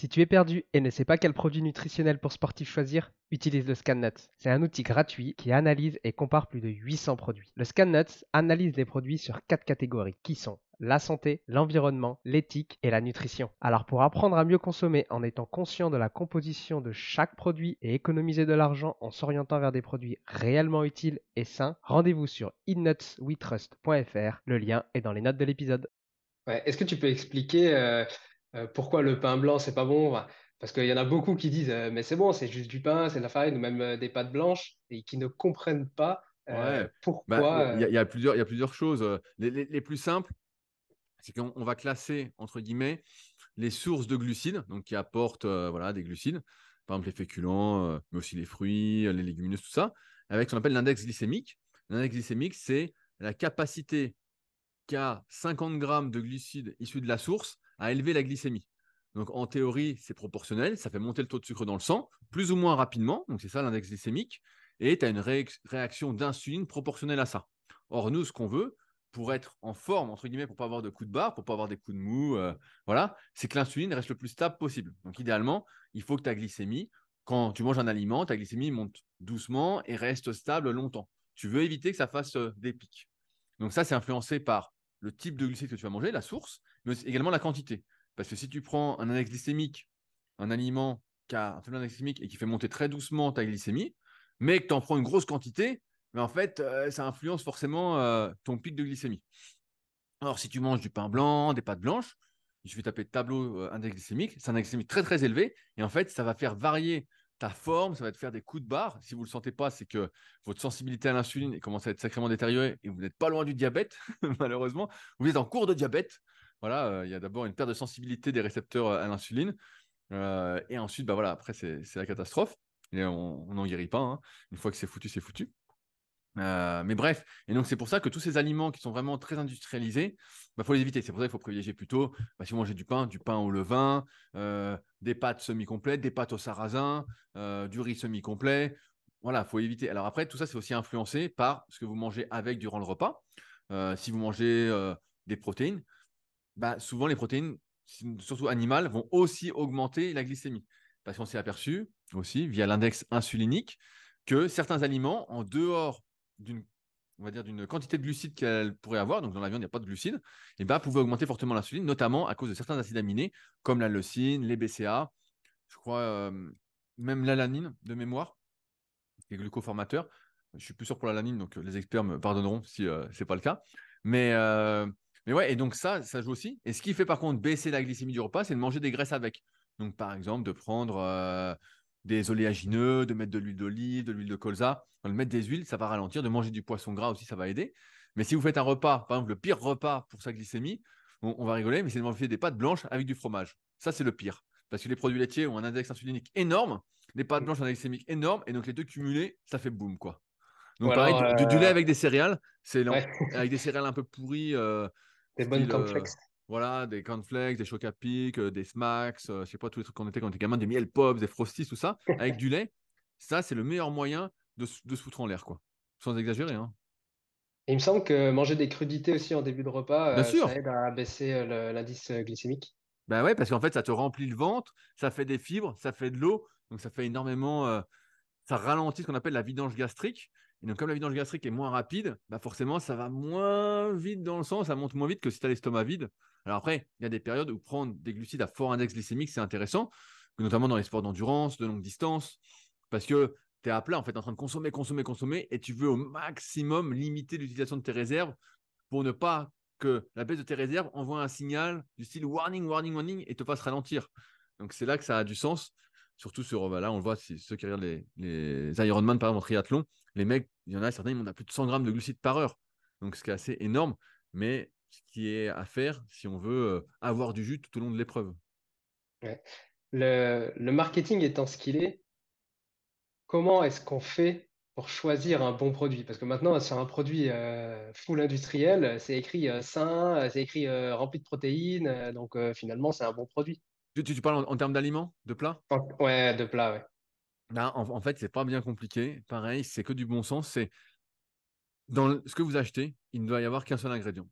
Si tu es perdu et ne sais pas quel produit nutritionnel pour sportif choisir, utilise le ScanNuts. C'est un outil gratuit qui analyse et compare plus de 800 produits. Le ScanNuts analyse les produits sur quatre catégories qui sont la santé, l'environnement, l'éthique et la nutrition. Alors pour apprendre à mieux consommer en étant conscient de la composition de chaque produit et économiser de l'argent en s'orientant vers des produits réellement utiles et sains, rendez-vous sur innutswetrust.fr. Le lien est dans les notes de l'épisode. Ouais. Est-ce que tu peux expliquer euh, euh, pourquoi le pain blanc, c'est pas bon? Parce qu'il y en a beaucoup qui disent, euh, mais c'est bon, c'est juste du pain, c'est de la farine, ou même euh, des pâtes blanches, et qui ne comprennent pas Ouais. Bah, pourquoi. Il y, y a plusieurs, il y a plusieurs choses. Les, les- les plus simples, c'est qu'on on va classer, entre guillemets, les sources de glucides, donc qui apportent voilà, des glucides, par exemple les féculents, mais aussi les fruits, les légumineuses, tout ça, avec ce qu'on appelle l'index glycémique. L'index glycémique, c'est la capacité qu'a 50 grammes de glucides issus de la source à élever la glycémie. Donc en théorie, c'est proportionnel, ça fait monter le taux de sucre dans le sang, plus ou moins rapidement, donc c'est ça l'index glycémique, et tu as une réac- réaction d'insuline proportionnelle à ça. Or, nous, ce qu'on veut, pour être en forme, entre guillemets, pour pas avoir de coups de barre, pour pas avoir des coups de mou, euh, voilà, c'est que l'insuline reste le plus stable possible. Donc idéalement, il faut que ta glycémie, quand tu manges un aliment, ta glycémie monte doucement et reste stable longtemps. Tu veux éviter que ça fasse euh, des pics. Donc ça, c'est influencé par le type de glucides que tu vas manger, la source, mais également la quantité. Parce que si tu prends un index glycémique, un aliment qui a un faible index glycémique et qui fait monter très doucement ta glycémie, mais que tu en prends une grosse quantité, mais en fait, euh, ça influence forcément euh, ton pic de glycémie. Alors, si tu manges du pain blanc, des pâtes blanches, je vais taper tableau euh, index glycémique, c'est un index glycémique très très élevé, et en fait, ça va faire varier ta forme, ça va te faire des coups de barre. Si vous ne le sentez pas, c'est que votre sensibilité à l'insuline commence à être sacrément détériorée et vous n'êtes pas loin du diabète, malheureusement. Vous êtes en cours de diabète. Voilà, euh, il y a d'abord une perte de sensibilité des récepteurs euh, à l'insuline. Euh, et ensuite, bah voilà, après, c'est la catastrophe. Et on n'en guérit pas. hein. Une fois que c'est foutu, c'est foutu. Mais bref, et donc c'est pour ça que tous ces aliments qui sont vraiment très industrialisés, il bah, faut les éviter. C'est pour ça qu'il faut privilégier plutôt, bah, si vous mangez du pain, du pain au levain, des pâtes semi-complètes, des pâtes au sarrasin, du riz semi-complet. Voilà, il faut éviter. Alors après, tout ça, c'est aussi influencé par ce que vous mangez avec durant le repas. Si vous mangez des protéines, bah, souvent les protéines, surtout animales, vont aussi augmenter la glycémie. Parce qu'on s'est aperçu aussi, via l'index insulinique, que certains aliments, en dehors d'une on va dire d'une quantité de glucides qu'elle pourrait avoir, donc dans la viande, il n'y a pas de glucides, et ben, pouvaient augmenter fortement l'insuline, notamment à cause de certains acides aminés, comme la leucine, les BCA, je crois euh, même l'alanine de mémoire, qui est glucoformateur. Je suis plus sûr pour l'alanine, donc euh, les experts me pardonneront si ce n'est pas le cas. Mais, euh, mais ouais, et donc ça, ça joue aussi. Et ce qui fait par contre baisser la glycémie du repas, c'est de manger des graisses avec. Donc par exemple, de prendre euh, des oléagineux, de mettre de l'huile d'olive, de l'huile de colza. De mettre des huiles, ça va ralentir. De manger du poisson gras aussi, ça va aider. Mais si vous faites un repas, par exemple, le pire repas pour sa glycémie, on, on va rigoler, mais c'est de manger des pâtes blanches avec du fromage. Ça, c'est le pire. Parce que les produits laitiers ont un index insulinique énorme, les pâtes blanches ont un index glycémique énorme, et donc les deux cumulés, ça fait boum, quoi. Donc pareil, du, du lait euh, avec des céréales, c'est lent. Ouais. Avec des céréales un peu pourries. euh, Des bonnes euh, cornflakes. voilà, des cornflakes, des chocs à pic, euh, des smacks, euh, je sais pas, tous les trucs qu'on était quand on était gamin, des miel pops, des frosties, tout ça, avec du lait. Ça, c'est le meilleur moyen de, se- de se foutre en l'air, quoi. Sans exagérer, hein. Et il me semble que manger des crudités aussi en début de repas, Bien euh, sûr. ça aide à baisser l'indice glycémique. Ben ouais, parce qu'en fait, ça te remplit le ventre, ça fait des fibres, ça fait de l'eau, donc ça fait énormément. euh, ça ralentit ce qu'on appelle la vidange gastrique. Et donc, comme la vidange gastrique est moins rapide, bah forcément, ça va moins vite dans le sang, ça monte moins vite que si tu as l'estomac vide. Alors après, il y a des périodes où prendre des glucides à fort index glycémique, c'est intéressant. notamment dans les sports d'endurance, de longue distance, parce que tu es à plat, en fait, en train de consommer, consommer, consommer, et tu veux au maximum limiter l'utilisation de tes réserves pour ne pas que la baisse de tes réserves envoie un signal du style warning, warning, warning, et te fasse ralentir. Donc c'est là que ça a du sens. Surtout sur, là, on le voit, ceux qui regardent les, les Ironman, par exemple, en triathlon, les mecs, il y en a certains, ils montent à plus de 100 grammes de glucides par heure. Donc, ce qui est assez énorme, mais ce qui est à faire si on veut euh, avoir du jus tout au long de l'épreuve. Le, le, marketing étant ce qu'il est, comment est-ce qu'on fait pour choisir un bon produit? Parce que maintenant, sur un produit euh, full industriel, c'est écrit euh, sain, c'est écrit rempli de protéines, donc finalement, c'est un bon produit. Tu, tu, parles en, termes d'aliments, de plats? Ouais, de plats, ouais. Ben, en, en, fait, c'est pas bien compliqué. Pareil, c'est que du bon sens. C'est dans ce que vous achetez, il ne doit y avoir qu'un seul ingrédient.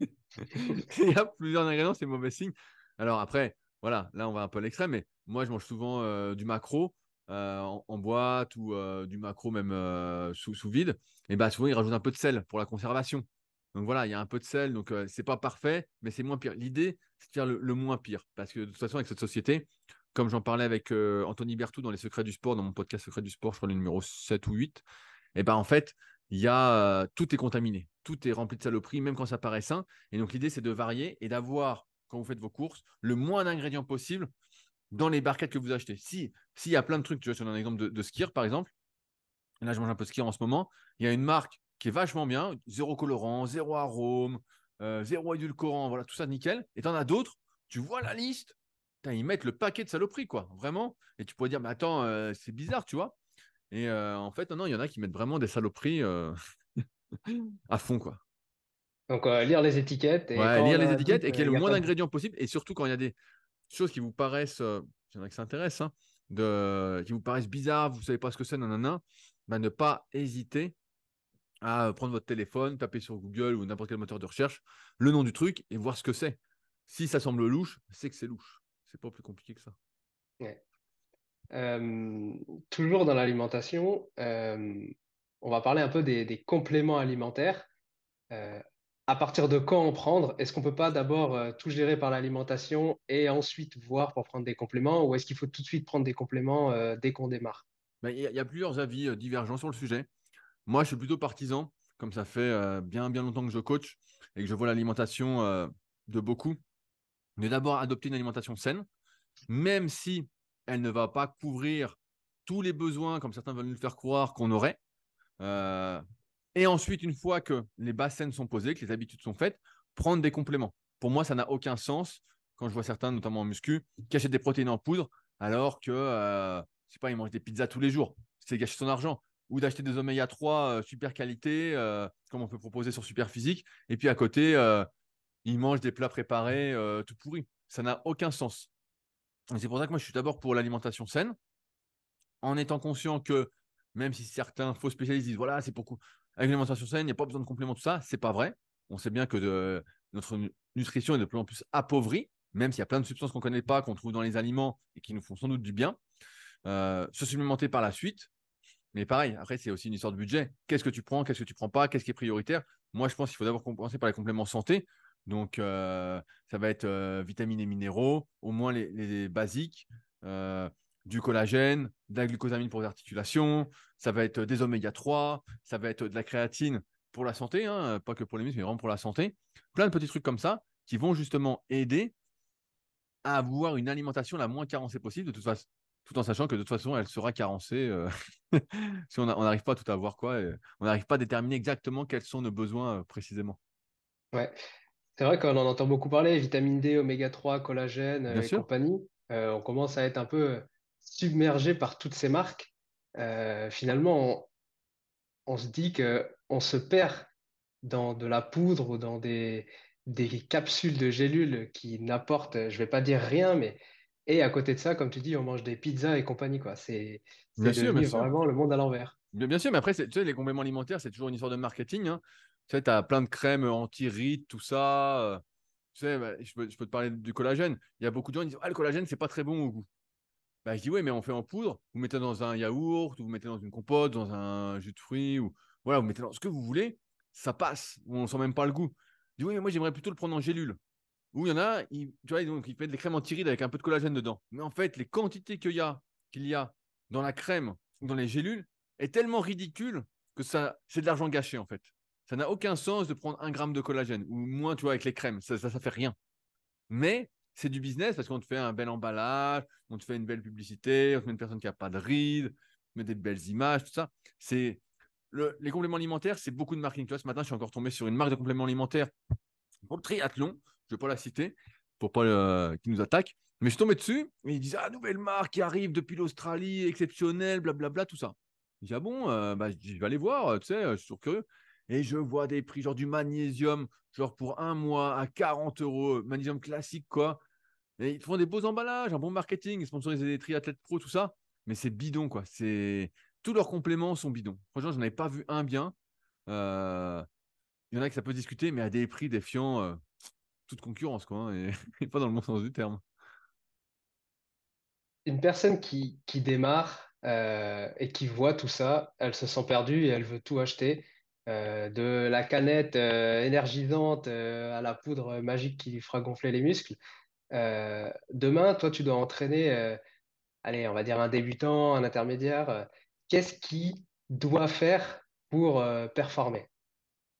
il y a plusieurs ingrédients, c'est mauvais signe. Alors après, voilà, là on va un peu à l'extrême, mais moi je mange souvent euh, du macro euh, en, boîte ou euh, du macro même sous, sous, vide. Et bah souvent ils rajoutent un peu de sel pour la conservation. Donc voilà, il y a un peu de sel, donc c'est pas parfait, mais c'est moins pire. L'idée, c'est de faire le, moins pire, parce que de toute façon avec cette société, comme j'en parlais avec Anthony Bertou dans les secrets du sport, dans mon podcast Secrets du sport, je crois le numéro 7 ou 8, et ben en fait, il a tout est contaminé, tout est rempli de saloperies, même quand ça paraît sain. Et donc l'idée c'est de varier et d'avoir quand vous faites vos courses le moins d'ingrédients possible dans les barquettes que vous achetez. Si s'il y a plein de trucs, tu vois, sur un exemple de, skier par exemple, là je mange un peu de skier en ce moment, il y a une marque qui est vachement bien, zéro colorant, zéro arôme, zéro édulcorant, voilà tout ça nickel. Et tu en as d'autres, tu vois la liste, ils mettent le paquet de saloperies quoi, vraiment. Et tu pourrais dire mais attends, c'est bizarre, tu vois. Et euh, en fait, non, il y en a qui mettent vraiment des saloperies euh, à fond, quoi. Donc, euh, lire les étiquettes. Et ouais, lire les étiquettes et qu'il y ait le moins d'ingrédients possible. Et surtout, quand il y a des choses qui vous paraissent, il y en a qui s'intéressent, hein, de, qui vous paraissent bizarres, vous ne savez pas ce que c'est, nanana, bah, ne pas hésiter à prendre votre téléphone, taper sur Google ou n'importe quel moteur de recherche le nom du truc et voir ce que c'est. Si ça semble louche, c'est que c'est louche. C'est pas plus compliqué que ça. Ouais. Euh, toujours dans l'alimentation, euh, on va parler un peu des, compléments alimentaires. Euh, à partir de quand en prendre? Est-ce qu'on peut pas d'abord tout gérer par l'alimentation et ensuite voir pour prendre des compléments? Ou est-ce qu'il faut tout de suite prendre des compléments dès qu'on démarre? Ben, il y, a plusieurs avis divergents sur le sujet. Moi, je suis plutôt partisan, comme ça fait bien, bien longtemps que je coach et que je vois l'alimentation de beaucoup, de d'abord adopter une alimentation saine, même si elle ne va pas couvrir tous les besoins, comme certains veulent nous faire croire qu'on aurait. Euh, et ensuite, une fois que les bassines sont posées, que les habitudes sont faites, prendre des compléments. Pour moi, ça n'a aucun sens quand je vois certains, notamment en muscu, qui achètent des protéines en poudre alors que, euh, je sais pas, ils mangent des pizzas tous les jours. C'est gâcher son argent. Ou d'acheter des oméga 3 euh, super qualité, comme on peut proposer sur Super Physique. Et puis à côté, ils mangent des plats préparés tout pourris. Ça n'a aucun sens. C'est pour ça que moi, je suis d'abord pour l'alimentation saine, en étant conscient que même si certains faux spécialistes disent voilà, c'est pour avec l'alimentation saine, il n'y a pas besoin de compléments, tout ça, c'est pas vrai. On sait bien que notre nutrition est de plus en plus appauvrie, même s'il y a plein de substances qu'on ne connaît pas, qu'on trouve dans les aliments et qui nous font sans doute du bien. Euh, se supplémenter par la suite. Mais pareil, après, c'est aussi une histoire de budget. Qu'est-ce que tu prends, qu'est-ce que tu prends pas, qu'est-ce qui est prioritaire? Moi, je pense qu'il faut d'abord commencer par les compléments santé. Donc, euh, ça va être euh, vitamines et minéraux, au moins les, basiques, euh, du collagène, de la glucosamine pour les articulations, ça va être des oméga 3, ça va être de la créatine pour la santé, hein, pas que pour les muscles, mais vraiment pour la santé. Plein de petits trucs comme ça qui vont justement aider à avoir une alimentation la moins carencée possible, de toute façon, tout en sachant que de toute façon, elle sera carencée si on n'arrive pas à tout avoir, quoi, on n'arrive pas à déterminer exactement quels sont nos besoins précisément. Ouais, c'est vrai qu'on en entend beaucoup parler, vitamine D, oméga 3, collagène euh, et compagnie. Euh, on commence à être un peu submergé par toutes ces marques. Euh, finalement, on, se dit qu'on se perd dans de la poudre ou dans des, des capsules de gélules qui n'apportent, je ne vais pas dire rien, mais et à côté de ça, comme tu dis, on mange des pizzas et compagnie. Quoi. C'est, devenu vraiment le monde à l'envers. Bien, sûr, mais après, tu sais, les compléments alimentaires, c'est toujours une histoire de marketing. Hein. Tu sais, tu as plein de crèmes anti-rides, tout ça. Euh, tu sais, bah, je, peux, te parler du collagène. Il y a beaucoup de gens qui disent Ah, le collagène, c'est pas très bon au goût. Bah, je dis Oui, mais on fait en poudre. Vous mettez dans un yaourt, ou vous mettez dans une compote, dans un jus de fruits, ou voilà, vous mettez dans ce que vous voulez. Ça passe. On sent même pas le goût. Je dis Oui, mais moi, j'aimerais plutôt le prendre en gélule. où il y en a, tu vois, donc, ils mettent des crèmes anti avec un peu de collagène dedans. Mais en fait, les quantités qu'il y a, qu'il y a dans la crème dans les gélules est tellement ridicule que ça, c'est de l'argent gâché en fait. Ça n'a aucun sens de prendre un gramme de collagène ou moins, tu vois, avec les crèmes. Ça, ça, fait rien. Mais c'est du business parce qu'on te fait un bel emballage, on te fait une belle publicité, on te met une personne qui n'a pas de rides, on met des belles images, tout ça. C'est les compléments alimentaires, c'est beaucoup de marketing. Tu vois, ce matin, je suis encore tombé sur une marque de compléments alimentaires pour le triathlon. Je ne vais pas la citer pour pas euh, qu'ils nous attaquent. Mais je suis tombé dessus et ils disent Ah, nouvelle marque qui arrive depuis l'Australie, exceptionnelle, blablabla, tout ça. Je dis Ah bon, euh, bah, je vais aller voir, tu sais, je suis toujours curieux. Et je vois des prix, genre du magnésium, genre pour un mois à 40 euros, magnésium classique, quoi. Et ils font des beaux emballages, un bon marketing, ils sponsorisent des triathlètes pro, tout ça. Mais c'est bidon, quoi. C'est tous leurs compléments sont bidons. Franchement, je n'en avais pas vu un bien. Euh, il y en a qui ça peut discuter, mais à des prix défiant euh, toute concurrence, quoi, hein, et, pas dans le bon sens du terme. Une personne qui, qui démarre euh, et qui voit tout ça, elle se sent perdue et elle veut tout acheter. De la canette énergisante à la poudre magique qui lui fera gonfler les muscles. demain, toi, tu dois entraîner, allez, on va dire un débutant, un intermédiaire qu'est-ce qu'il doit faire pour euh, performer?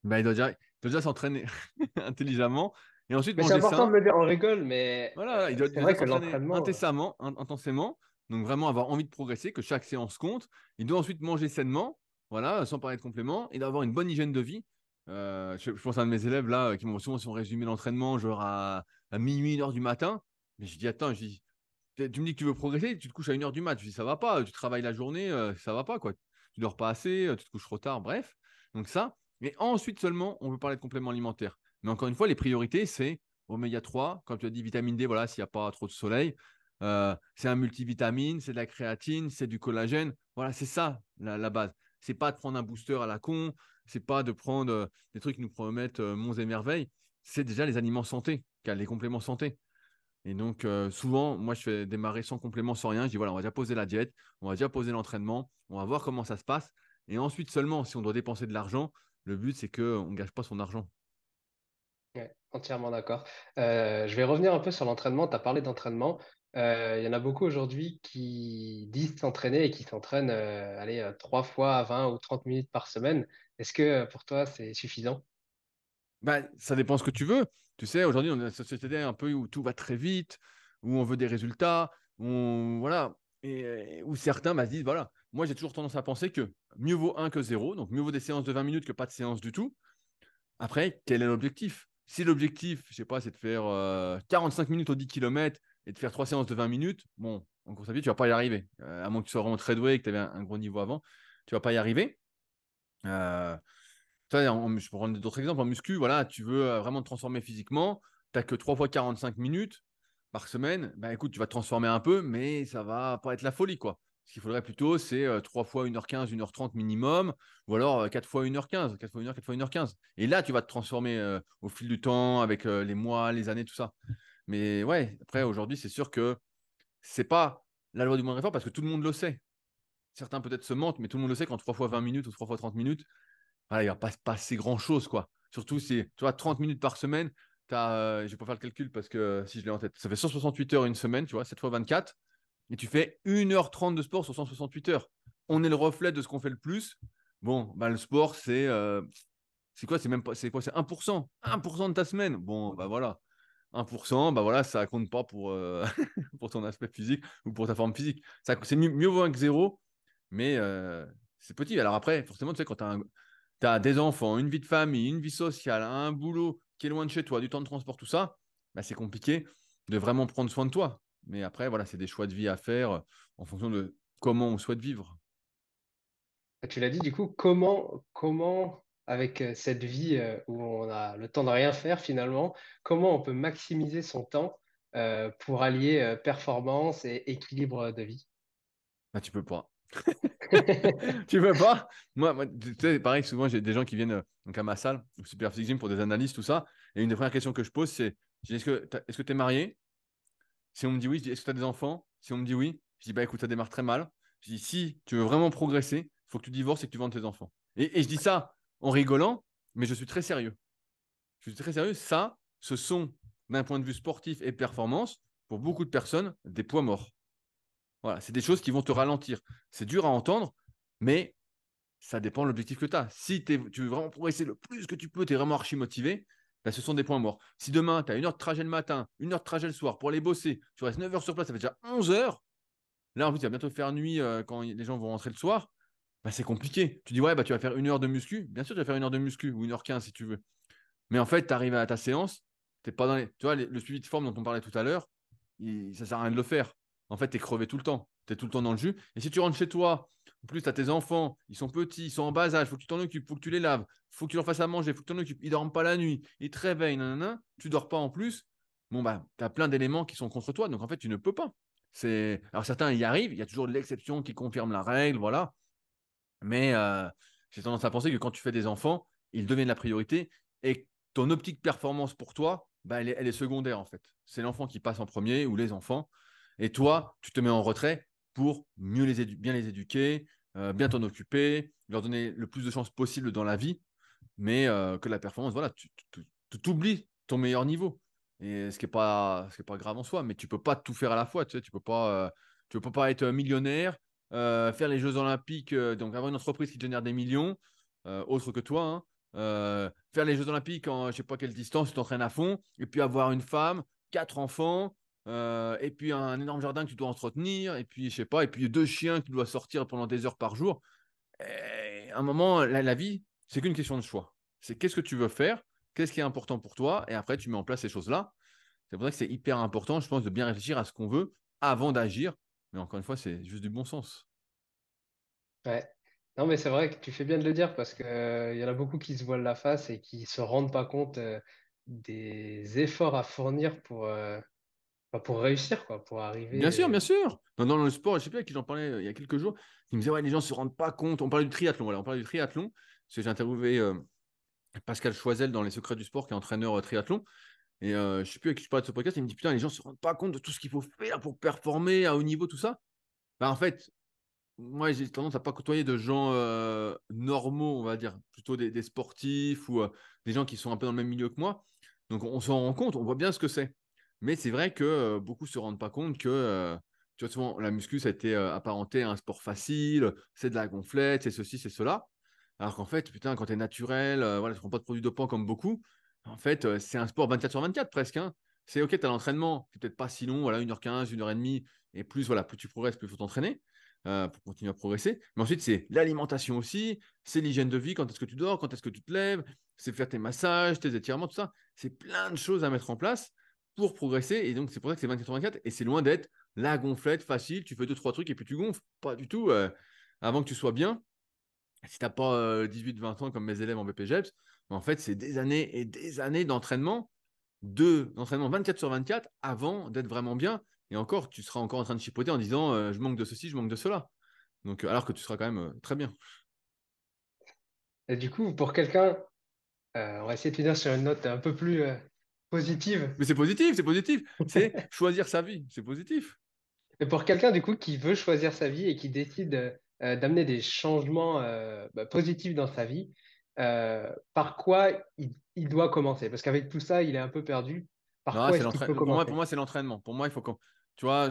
Bah, Il doit déjà, s'entraîner intelligemment. Et ensuite, c'est important de le dire, on rigole, mais voilà, il doit, c'est vrai que l'entraînement intensément, intensément, donc vraiment avoir envie de progresser, que chaque séance compte. Il doit ensuite manger sainement, voilà, sans parler de compléments. Il doit avoir une bonne hygiène de vie. Euh, je, pense à un de mes élèves là qui m'ont souvent son résumé l'entraînement genre à, à minuit, une heure du matin. Mais je dis attends, tu me dis que tu veux progresser, tu te couches à 1h du mat. Je dis, ça va pas, tu travailles la journée, euh, ça va pas, quoi. Tu dors pas assez, euh, tu te couches trop tard, bref. Donc ça. Et ensuite seulement, on veut parler de compléments alimentaires. Mais encore une fois, les priorités, c'est oméga 3, comme tu as dit, vitamine D, voilà, s'il n'y a pas trop de soleil. Euh, c'est un multivitamine, c'est de la créatine, c'est du collagène. Voilà, c'est ça la base. C'est pas de prendre un booster à la con, c'est pas de prendre des trucs qui nous promettent monts et merveilles. C'est déjà les aliments santé, les compléments santé. Et donc, euh, souvent, moi, je fais démarrer sans complément, sans rien. Je dis, voilà, on va déjà poser la diète, on va déjà poser l'entraînement, on va voir comment ça se passe. Et ensuite, seulement, si on doit dépenser de l'argent, le but, c'est qu'on ne gâche pas son argent. Entièrement d'accord. Euh, je vais revenir un peu sur l'entraînement. Tu as parlé d'entraînement. Euh, il y en a beaucoup aujourd'hui qui disent s'entraîner et qui s'entraînent allez, trois fois à 20 ou 30 minutes par semaine. Est-ce que pour toi, c'est suffisant? Bah, ça dépend ce que tu veux. Tu sais, aujourd'hui, on est dans une société un peu où tout va très vite, où on veut des résultats, où, voilà, où certains bah, se disent, voilà, moi j'ai toujours tendance à penser que mieux vaut un que zéro, donc mieux vaut des séances de 20 minutes que pas de séances du tout. Après, quel est l'objectif? Si l'objectif, je sais pas, c'est de faire 45 euh, minutes au 10 km et de faire trois séances de 20 minutes, bon, en course à pied, tu vas pas y arriver. Euh, à moins que tu sois vraiment très doué et que tu avais un, gros niveau avant, tu vas pas y arriver. Euh, je peux prendre d'autres exemples. En muscu, voilà, tu veux euh, vraiment te transformer physiquement, tu n'as que 3 fois 45 minutes par semaine. Ben, écoute, tu vas te transformer un peu, mais ça va pas être la folie, quoi. Ce qu'il faudrait plutôt, c'est 3 euh, fois 1h15, 1h30 minimum, ou alors 4 euh, fois 1h15, 4 fois 1h, 4 fois 1h15. Et là, tu vas te transformer au fil du temps, avec les mois, les années, tout ça. Mais ouais, après, aujourd'hui, c'est sûr que c'est pas la loi du moins effort parce que tout le monde le sait. Certains peut-être se mentent, mais tout le monde le sait qu'en 3 fois 20 minutes ou 3 fois 30 minutes, il ne va pas se passer grand-chose. quoi. Surtout si tu vois 30 minutes par semaine, as, euh, je ne vais pas faire le calcul parce que si je l'ai en tête, ça fait 168 heures une semaine, tu vois, 7 fois 24. Et tu fais 1h30 de sport sur 168 heures. On est le reflet de ce qu'on fait le plus. Bon, bah, le sport, c'est euh, c'est quoi? C'est même pas, c'est quoi? C'est 1%. 1% de ta semaine. Bon, bah voilà. 1%, bah voilà, ça compte pas pour, euh, pour ton aspect physique ou pour ta forme physique. Ça, c'est mieux, mieux vaut que zéro, mais c'est petit. Alors après, forcément, tu sais, quand tu as des enfants, une vie de famille, une vie sociale, un boulot qui est loin de chez toi, du temps de transport, tout ça, bah, c'est compliqué de vraiment prendre soin de toi. Mais après, voilà, c'est des choix de vie à faire euh, en fonction de comment on souhaite vivre. Tu l'as dit, du coup, comment, comment avec euh, cette vie euh, où on a le temps de rien faire finalement, comment on peut maximiser son temps pour allier performance et équilibre de vie? Bah, Tu peux pas. tu veux pas? Moi, tu sais, pareil, souvent j'ai des gens qui viennent euh, donc à ma salle, au Super Gym, pour des analyses, tout ça. Et une des premières questions que je pose, c'est est-ce que tu es marié? Si on me dit oui, je dis est-ce que tu as des enfants? Si on me dit oui, je dis bah écoute, ça démarre très mal. Je dis si tu veux vraiment progresser, il faut que tu divorces et que tu vendes tes enfants. Et, et, je dis ça en rigolant, mais je suis très sérieux. Je suis très sérieux. Ça, ce sont d'un point de vue sportif et performance, pour beaucoup de personnes, des poids morts. Voilà, c'est des choses qui vont te ralentir. C'est dur à entendre, mais ça dépend de l'objectif que tu as. Si tu veux vraiment progresser le plus que tu peux, tu es vraiment archi motivé, ben, ce sont des points morts. Si demain, tu as une heure de trajet le matin, une heure de trajet le soir pour aller bosser, tu restes 9 heures sur place, ça fait déjà 11 heures. Là, en plus, tu vas bientôt faire nuit euh, quand les gens vont rentrer le soir. Ben, c'est compliqué. Tu dis, ouais, bah, tu vas faire une heure de muscu. Bien sûr, tu vas faire une heure de muscu ou une heure quinze si tu veux. Mais en fait, tu arrives à ta séance, tu pas dans les. Tu vois, le suivi de forme dont on parlait tout à l'heure, ça ne sert à rien de le faire. En fait, tu es crevé tout le temps. Tu es tout le temps dans le jus. Et si tu rentres chez toi, en plus, tu as tes enfants, ils sont petits, ils sont en bas âge, il faut que tu t'en occupes, il faut que tu les laves, il faut que tu leur fasses à manger, il faut que tu t'en occupes. Ils dorment pas la nuit, ils te réveillent, nanana, tu dors pas en plus. Bon, bah, tu as plein d'éléments qui sont contre toi, donc en fait, tu ne peux pas. Alors, certains y arrivent, il y a toujours l'exception qui confirme la règle, voilà. Mais euh, j'ai tendance à penser que quand tu fais des enfants, ils deviennent la priorité et ton optique performance pour toi, bah, elle, est, secondaire en fait. C'est l'enfant qui passe en premier ou les enfants. Et toi, tu te mets en retrait pour mieux les bien les éduquer, euh, bien t'en occuper, leur donner le plus de chances possible dans la vie, mais euh, que la performance, voilà, tu t'oublies ton meilleur niveau. Et ce qui n'est pas, pas grave en soi, mais tu peux pas tout faire à la fois. Tu sais, peux pas, peux pas être millionnaire, faire les Jeux Olympiques, donc avoir une entreprise qui génère des millions, autre que toi, hein, faire les Jeux Olympiques en je sais pas quelle distance, tu t'entraînes à fond, et puis avoir une femme, quatre enfants, euh, et puis un énorme jardin que tu dois entretenir, et puis je sais pas, et puis deux chiens que tu dois sortir pendant des heures par jour. à un moment, la, vie, c'est qu'une question de choix. C'est qu'est-ce que tu veux faire, qu'est-ce qui est important pour toi, et après tu mets en place ces choses-là. C'est pour ça que c'est hyper important, je pense, de bien réfléchir à ce qu'on veut avant d'agir. Mais encore une fois, c'est juste du bon sens. Ouais. Non, mais c'est vrai que tu fais bien de le dire parce qu'il euh, y en a beaucoup qui se voilent la face et qui ne se rendent pas compte euh, des efforts à fournir pour, pour réussir, quoi, pour arriver. Bien sûr, bien sûr. Dans, le sport, je sais plus à qui j'en parlais euh, il y a quelques jours, qui me disait ouais, les gens ne se rendent pas compte. On parlait du triathlon, voilà, on parlait du triathlon, parce que j'ai interviewé euh, Pascal Choisel dans Les Secrets du Sport, qui est entraîneur euh, triathlon. Et je sais plus à qui je parlais de ce podcast, il me dit putain, les gens se rendent pas compte de tout ce qu'il faut faire pour performer à haut niveau, tout ça. Bah, en fait, moi, j'ai tendance à pas côtoyer de gens normaux, on va dire, plutôt des, sportifs ou des gens qui sont un peu dans le même milieu que moi. Donc, on s'en rend compte, on voit bien ce que c'est. Mais c'est vrai que beaucoup ne se rendent pas compte que, tu vois, souvent, la muscu, ça a été apparenté à un sport facile, c'est de la gonflette, c'est ceci, c'est cela. Alors qu'en fait, putain, quand tu es naturel, voilà, tu prends pas de produits dopants comme beaucoup, en fait, c'est un sport 24 sur 24 presque. Hein. C'est OK, tu as l'entraînement, c'est peut-être pas si long, voilà, 1h15, 1h30, et plus, voilà, plus tu progresses, plus il faut t'entraîner. pour continuer à progresser. Mais ensuite, c'est l'alimentation aussi, c'est l'hygiène de vie, quand est-ce que tu dors, quand est-ce que tu te lèves, c'est faire tes massages, tes étirements, tout ça. C'est plein de choses à mettre en place pour progresser. Et donc, c'est pour ça que c'est 24-24. Et c'est loin d'être la gonflette facile. Tu fais deux, trois trucs et puis tu gonfles. Pas du tout. Euh, avant que tu sois bien, si tu n'as pas 18-20 euh, ans comme mes élèves en BPGEPS, en fait, c'est des années et des années d'entraînement, de, d'entraînement 24 sur 24 avant d'être vraiment bien. Et encore, tu seras encore en train de chipoter en disant euh, je manque de ceci, je manque de cela. Donc, alors que tu seras quand même très bien. Et du coup, pour quelqu'un, on va essayer de finir sur une note un peu plus positive. Mais c'est positif, c'est positif. C'est choisir sa vie, c'est positif. Et pour quelqu'un du coup qui veut choisir sa vie et qui décide euh, d'amener des changements euh, bah, positifs dans sa vie, euh, par quoi il, doit commencer? Parce qu'avec tout ça, il est un peu perdu. Par quoi pour, moi, pour moi, c'est l'entraînement. Pour moi, il faut que. Tu vois,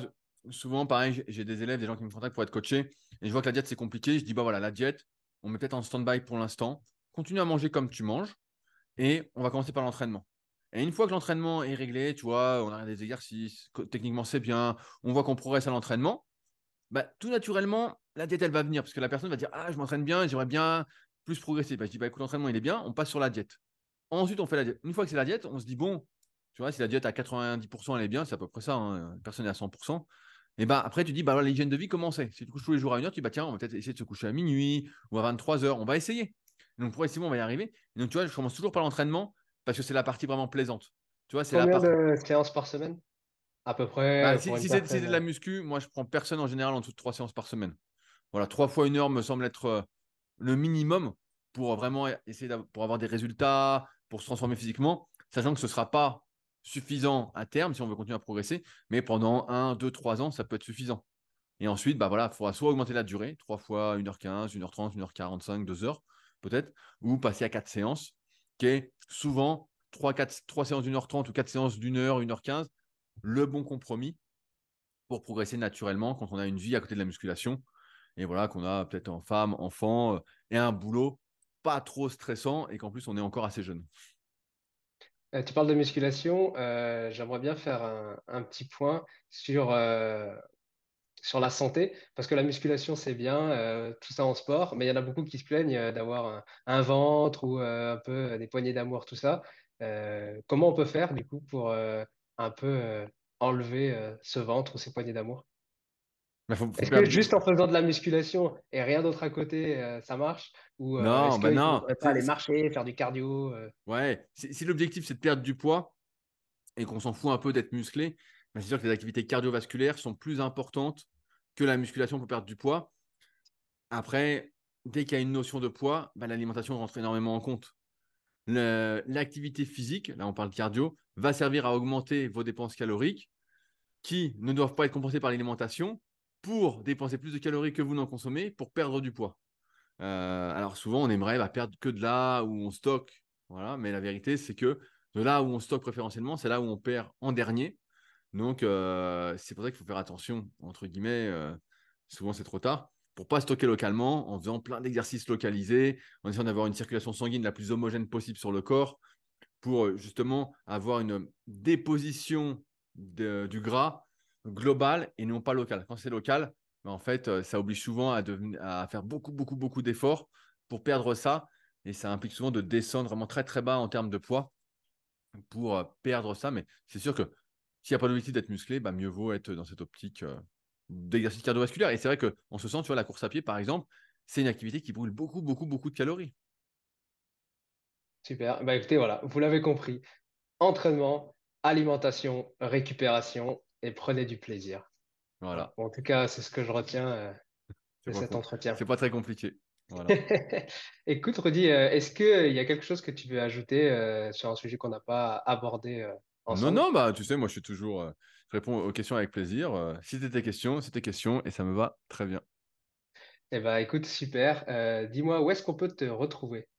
souvent, pareil, j'ai des élèves, des gens qui me contactent pour être coachés, et je vois que la diète, c'est compliqué. Je dis, bah voilà, la diète, on met peut-être en stand-by pour l'instant. Continue à manger comme tu manges, et on va commencer par l'entraînement. Et une fois que l'entraînement est réglé, tu vois, on a des exercices, techniquement c'est bien, on voit qu'on progresse à l'entraînement, bah, tout naturellement, la diète, elle va venir parce que la personne va dire Ah, je m'entraîne bien, j'aimerais bien plus progresser. Bah, je dis bah, écoute, l'entraînement, il est bien, on passe sur la diète. Ensuite, on fait la diète. Une fois que c'est la diète, on se dit Bon, tu vois, si la diète à 90%, elle est bien, c'est à peu près ça, hein, personne n'est à 100%. Et bah, après, tu dis bah, l'hygiène de vie, comment c'est? Si tu couches tous les jours à une heure, tu dis bah, tiens, on va peut-être essayer de se coucher à minuit ou à 23 heures, on va essayer. donc, progressivement, on va y arriver. donc, tu vois, je commence toujours par l'entraînement parce que c'est la partie vraiment plaisante. Tu vois, c'est la partie. de séances par semaine? À peu près. Bah, si, c'est de la muscu, moi, je prends personne en général en dessous de trois séances par semaine. Voilà, trois fois une heure me semble être euh, le minimum pour vraiment essayer pour avoir des résultats, pour se transformer physiquement, sachant que ce ne sera pas suffisant à terme si on veut continuer à progresser, mais pendant un, deux, trois ans, ça peut être suffisant. Et ensuite, bah voilà, il faudra soit augmenter la durée, trois fois 1h15, 1h30, 1h45, 2h peut-être, ou passer à quatre séances, qui est souvent 3, 4, 3 séances d'une heure 30 ou 4 séances d'une heure, une heure 15, le bon compromis pour progresser naturellement quand on a une vie à côté de la musculation. Et voilà, qu'on a peut-être en femme, enfant euh, et un boulot pas trop stressant et qu'en plus on est encore assez jeune. Euh, tu parles de musculation, euh, j'aimerais bien faire un, petit point sur, sur la santé, parce que la musculation c'est bien, tout ça en sport, mais il y en a beaucoup qui se plaignent d'avoir un, ventre ou un peu des poignées d'amour, tout ça. comment on peut faire du coup pour un peu enlever ce ventre ou ces poignées d'amour? Est-ce que juste en faisant de la musculation et rien d'autre à côté, euh, ça marche? Ou euh, non, bah non. pas aller marcher, faire du cardio euh? Ouais, si, l'objectif c'est de perdre du poids et qu'on s'en fout un peu d'être musclé, bah, c'est sûr que les activités cardiovasculaires sont plus importantes que la musculation pour perdre du poids. Après, dès qu'il y a une notion de poids, bah, l'alimentation rentre énormément en compte. L'activité physique, là on parle de cardio, va servir à augmenter vos dépenses caloriques qui ne doivent pas être compensées par l'alimentation, pour dépenser plus de calories que vous n'en consommez pour perdre du poids. Euh, alors souvent, on aimerait bah, perdre que de là où on stocke, voilà, mais la vérité, c'est que de là où on stocke préférentiellement, c'est là où on perd en dernier. Donc, euh, c'est pour ça qu'il faut faire attention, entre guillemets, euh, souvent c'est trop tard, pour pas stocker localement, en faisant plein d'exercices localisés, en essayant d'avoir une circulation sanguine la plus homogène possible sur le corps, pour justement avoir une déposition du gras global et non pas local. Quand c'est local, ben, en fait, euh, ça oblige souvent à, faire beaucoup, beaucoup, beaucoup d'efforts pour perdre ça. Et ça implique souvent de descendre vraiment très, très bas en termes de poids pour euh, perdre ça. Mais c'est sûr que s'il n'y a pas d'objectif d'être musclé, bah, mieux vaut être dans cette optique euh, d'exercice cardiovasculaire. Et c'est vrai qu'en ce sens, tu vois, la course à pied, par exemple, c'est une activité qui brûle beaucoup, beaucoup, beaucoup de calories. Super. Bah, écoutez, voilà, vous l'avez compris. Entraînement, alimentation, récupération, et prenez du plaisir. Voilà. en tout cas, c'est ce que je retiens euh, de cet entretien. C'est pas très compliqué. Écoute, Rudy, euh, est-ce qu'il y a quelque chose que tu veux ajouter euh, sur un sujet qu'on n'a pas abordé ensemble Non, non, bah, tu sais, moi, je suis toujours. je réponds aux questions avec plaisir. si c'était tes questions, c'était tes questions et ça me va très bien. Eh bah, écoute, super. Dis-moi, où est-ce qu'on peut te retrouver?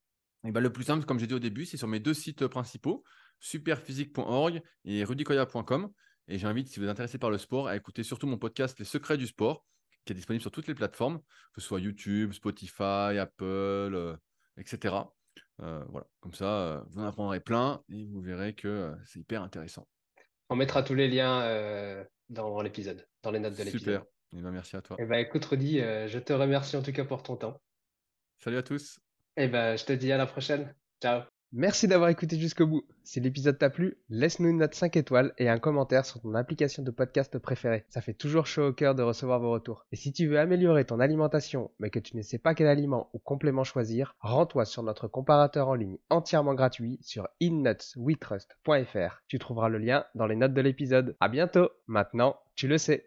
Eh ben, Le plus simple, comme j'ai dit au début, c'est sur mes deux sites principaux, superphysique.org et rudykoya.com. Et j'invite, si vous êtes intéressé par le sport, à écouter surtout mon podcast Les Secrets du Sport, qui est disponible sur toutes les plateformes, que ce soit YouTube, Spotify, Apple, euh, etc. Euh, voilà, comme ça, euh, vous en apprendrez plein et vous verrez que c'est hyper intéressant. On mettra tous les liens dans l'épisode, dans les notes de l'épisode. Super. Et eh ben, merci à toi. Et eh ben, écoute, Rudy, je te remercie en tout cas pour ton temps. Salut à tous. Et eh ben, je te dis à la prochaine. Ciao. Merci d'avoir écouté jusqu'au bout. Si l'épisode t'a plu, laisse-nous une note 5 étoiles et un commentaire sur ton application de podcast préférée. Ça fait toujours chaud au cœur de recevoir vos retours. Et si tu veux améliorer ton alimentation, mais que tu ne sais pas quel aliment ou complément choisir, rends-toi sur notre comparateur en ligne entièrement gratuit sur innutsweetrust.fr. Tu trouveras le lien dans les notes de l'épisode. À bientôt. Maintenant, tu le sais.